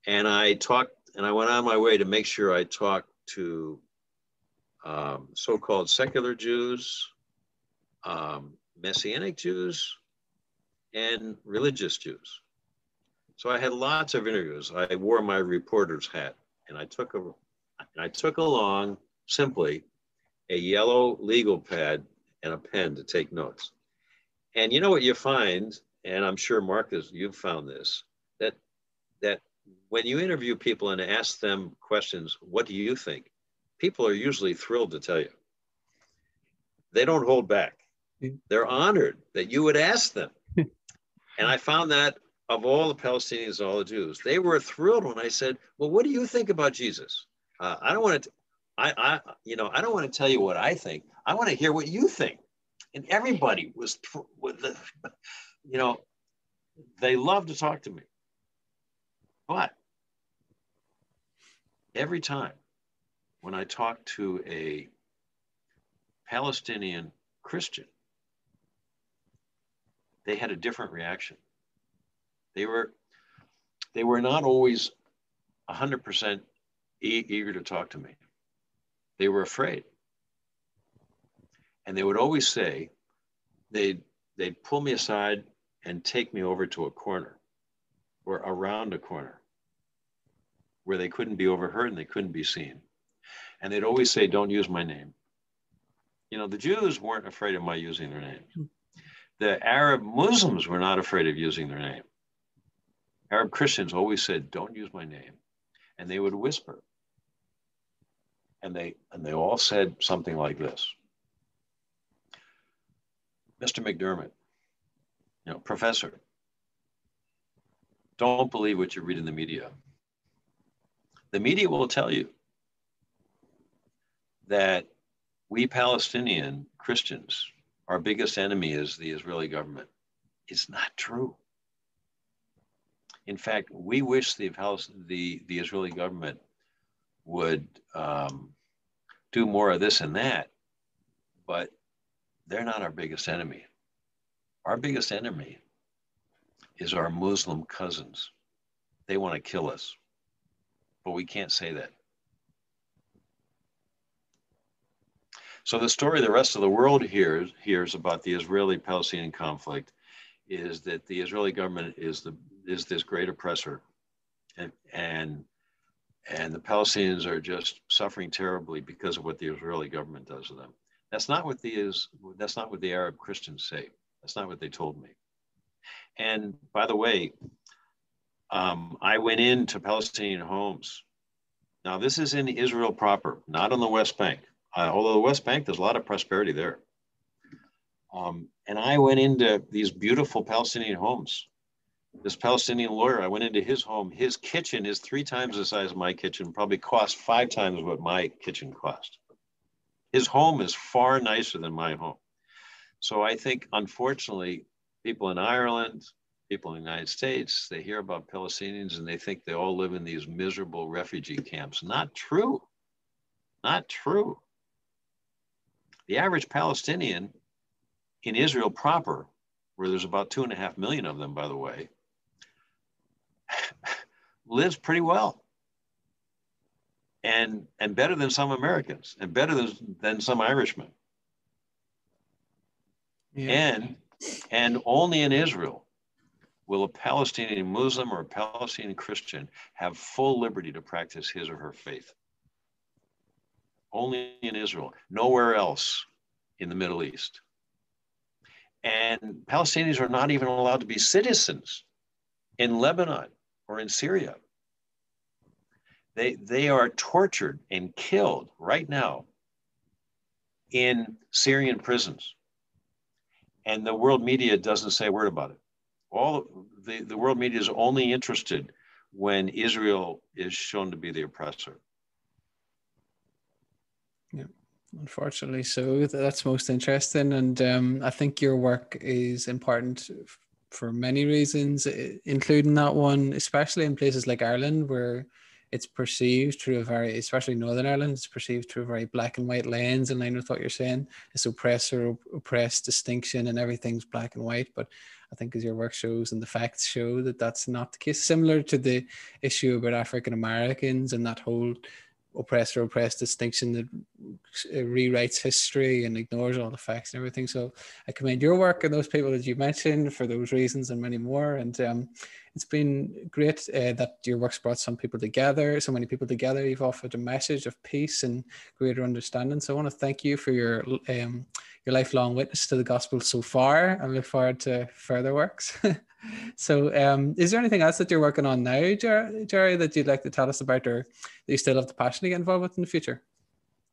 And I talked, and I went on my way to make sure I talked to um, so-called secular Jews, um, Messianic Jews, and religious Jews. So I had lots of interviews. I wore my reporter's hat, and I took a, I took along simply a yellow legal pad and a pen to take notes. And you know what you find, and I'm sure Marcus, you've found this, that that when you interview people and ask them questions, what do you think? people are usually thrilled to tell you. They don't hold back. They're honored that you would ask them. <laughs> and I found that of all the Palestinians, all the Jews, they were thrilled when I said, "Well, what do you think about Jesus?" Uh, I don't want to, I, I, you know, I don't want to tell you what I think. I want to hear what you think. And everybody was, with the, you know, they love to talk to me. But every time when I talk to a Palestinian Christian, they had a different reaction. They were they were not always 100% e- eager to talk to me. They were afraid. And they would always say, they'd, they'd pull me aside and take me over to a corner or around a corner where they couldn't be overheard and they couldn't be seen. And they'd always say, don't use my name. You know, the Jews weren't afraid of my using their name. The Arab Muslims were not afraid of using their name. Arab Christians always said, don't use my name. And they would whisper. And they, and they all said something like this Mr. McDermott, you know, professor, don't believe what you read in the media. The media will tell you that we Palestinian Christians, our biggest enemy is the Israeli government. It's not true. In fact, we wish the, the, the Israeli government would um, do more of this and that, but they're not our biggest enemy. Our biggest enemy is our Muslim cousins. They want to kill us, but we can't say that. So the story the rest of the world hears hears about the Israeli-Palestinian conflict is that the Israeli government is the is this great oppressor, and and and the Palestinians are just suffering terribly because of what the Israeli government does to them. That's not what the is that's not what the Arab Christians say. That's not what they told me. And by the way, um, I went into Palestinian homes. Now this is in Israel proper, not on the West Bank uh, although the West Bank, there's a lot of prosperity there. Um, and I went into these beautiful Palestinian homes. This Palestinian lawyer, I went into his home. His kitchen is three times the size of my kitchen, probably cost five times what my kitchen cost. His home is far nicer than my home. So I think, unfortunately, people in Ireland, people in the United States, they hear about Palestinians and they think they all live in these miserable refugee camps. Not true. Not true. The average Palestinian in Israel proper, where there's about two and a half million of them, by the way, <sighs> lives pretty well. And, and better than some Americans and better than, than some Irishmen. Yeah. And and only in Israel will a Palestinian Muslim or a Palestinian Christian have full liberty to practice his or her faith. Only in Israel, nowhere else in the Middle East. And Palestinians are not even allowed to be citizens in Lebanon or in Syria. They, they are tortured and killed right now in Syrian prisons. And the world media doesn't say a word about it. All the, the world media is only interested when Israel is shown to be the oppressor. Yeah, unfortunately, so that's most interesting, and um, I think your work is important for many reasons, including that one, especially in places like Ireland where it's perceived through a very, especially Northern Ireland, it's perceived through a very black and white lens in line with what you're saying. It's oppressor, oppressed distinction, and everything's black and white. But I think as your work shows and the facts show that that's not the case. Similar to the issue about African Americans and that whole oppressor oppressed distinction that rewrites history and ignores all the facts and everything. So I commend your work and those people that you mentioned for those reasons and many more. And um, it's been great uh, that your work's brought some people together, so many people together. You've offered a message of peace and greater understanding. So I want to thank you for your um, your lifelong witness to the gospel so far. I look forward to further works. <laughs> so, um, is there anything else that you're working on now, Jerry, that you'd like to tell us about, or that you still have the passion to get involved with in the future?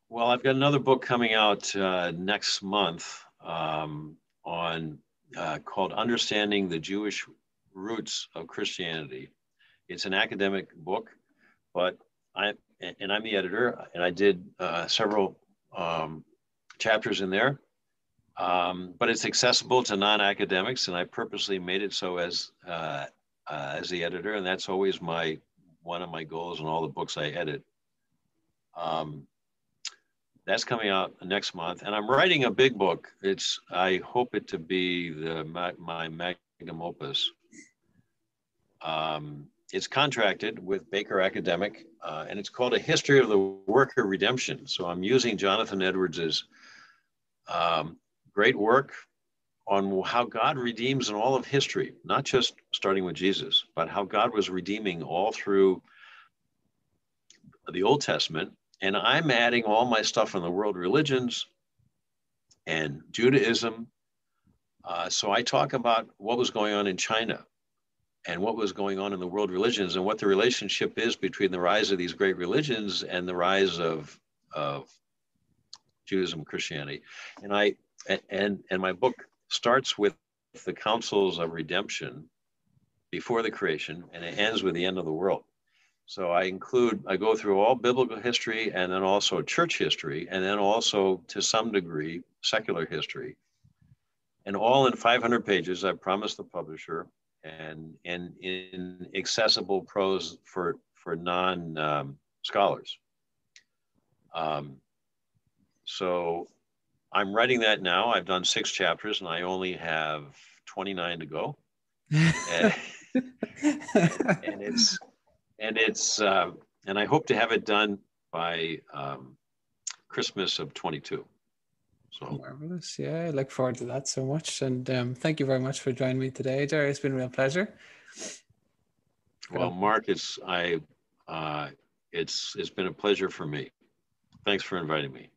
Well, I've got another book coming out uh, next month um, on uh, called "Understanding the Jewish Roots of Christianity." It's an academic book, but I and I'm the editor, and I did uh, several um, chapters in there um, but it's accessible to non-academics, and I purposely made it so as uh, uh, as the editor, and that's always my one of my goals in all the books I edit. Um, that's coming out next month, and I'm writing a big book. It's I hope it to be the my, my magnum opus. Um, it's contracted with Baker Academic, uh, and it's called A History of the Work of Redemption. So I'm using Jonathan Edwards's um, great work on how God redeems in all of history, not just starting with Jesus, but how God was redeeming all through the Old Testament. And I'm adding all my stuff on the world religions and Judaism. Uh, so I talk about what was going on in China and what was going on in the world religions and what the relationship is between the rise of these great religions and the rise of, of Judaism, Christianity. And I and, and, my book starts with the counsels of redemption before the creation and it ends with the end of the world. So I include, I go through all biblical history and then also church history, and then also to some degree secular history. And all in 500 pages, I promised the publisher, and, and in accessible prose for, for non um, scholars. Um, so I'm writing that now. I've done six chapters and I only have 29 to go. and, and, it's and it's um, and I hope to have it done by um, Christmas of 22. So marvelous! Yeah, I look forward to that so much. And um, thank you very much for joining me today, Jerry. It's been a real pleasure. Well, Mark, it's I uh, it's it's been a pleasure for me. Thanks for inviting me.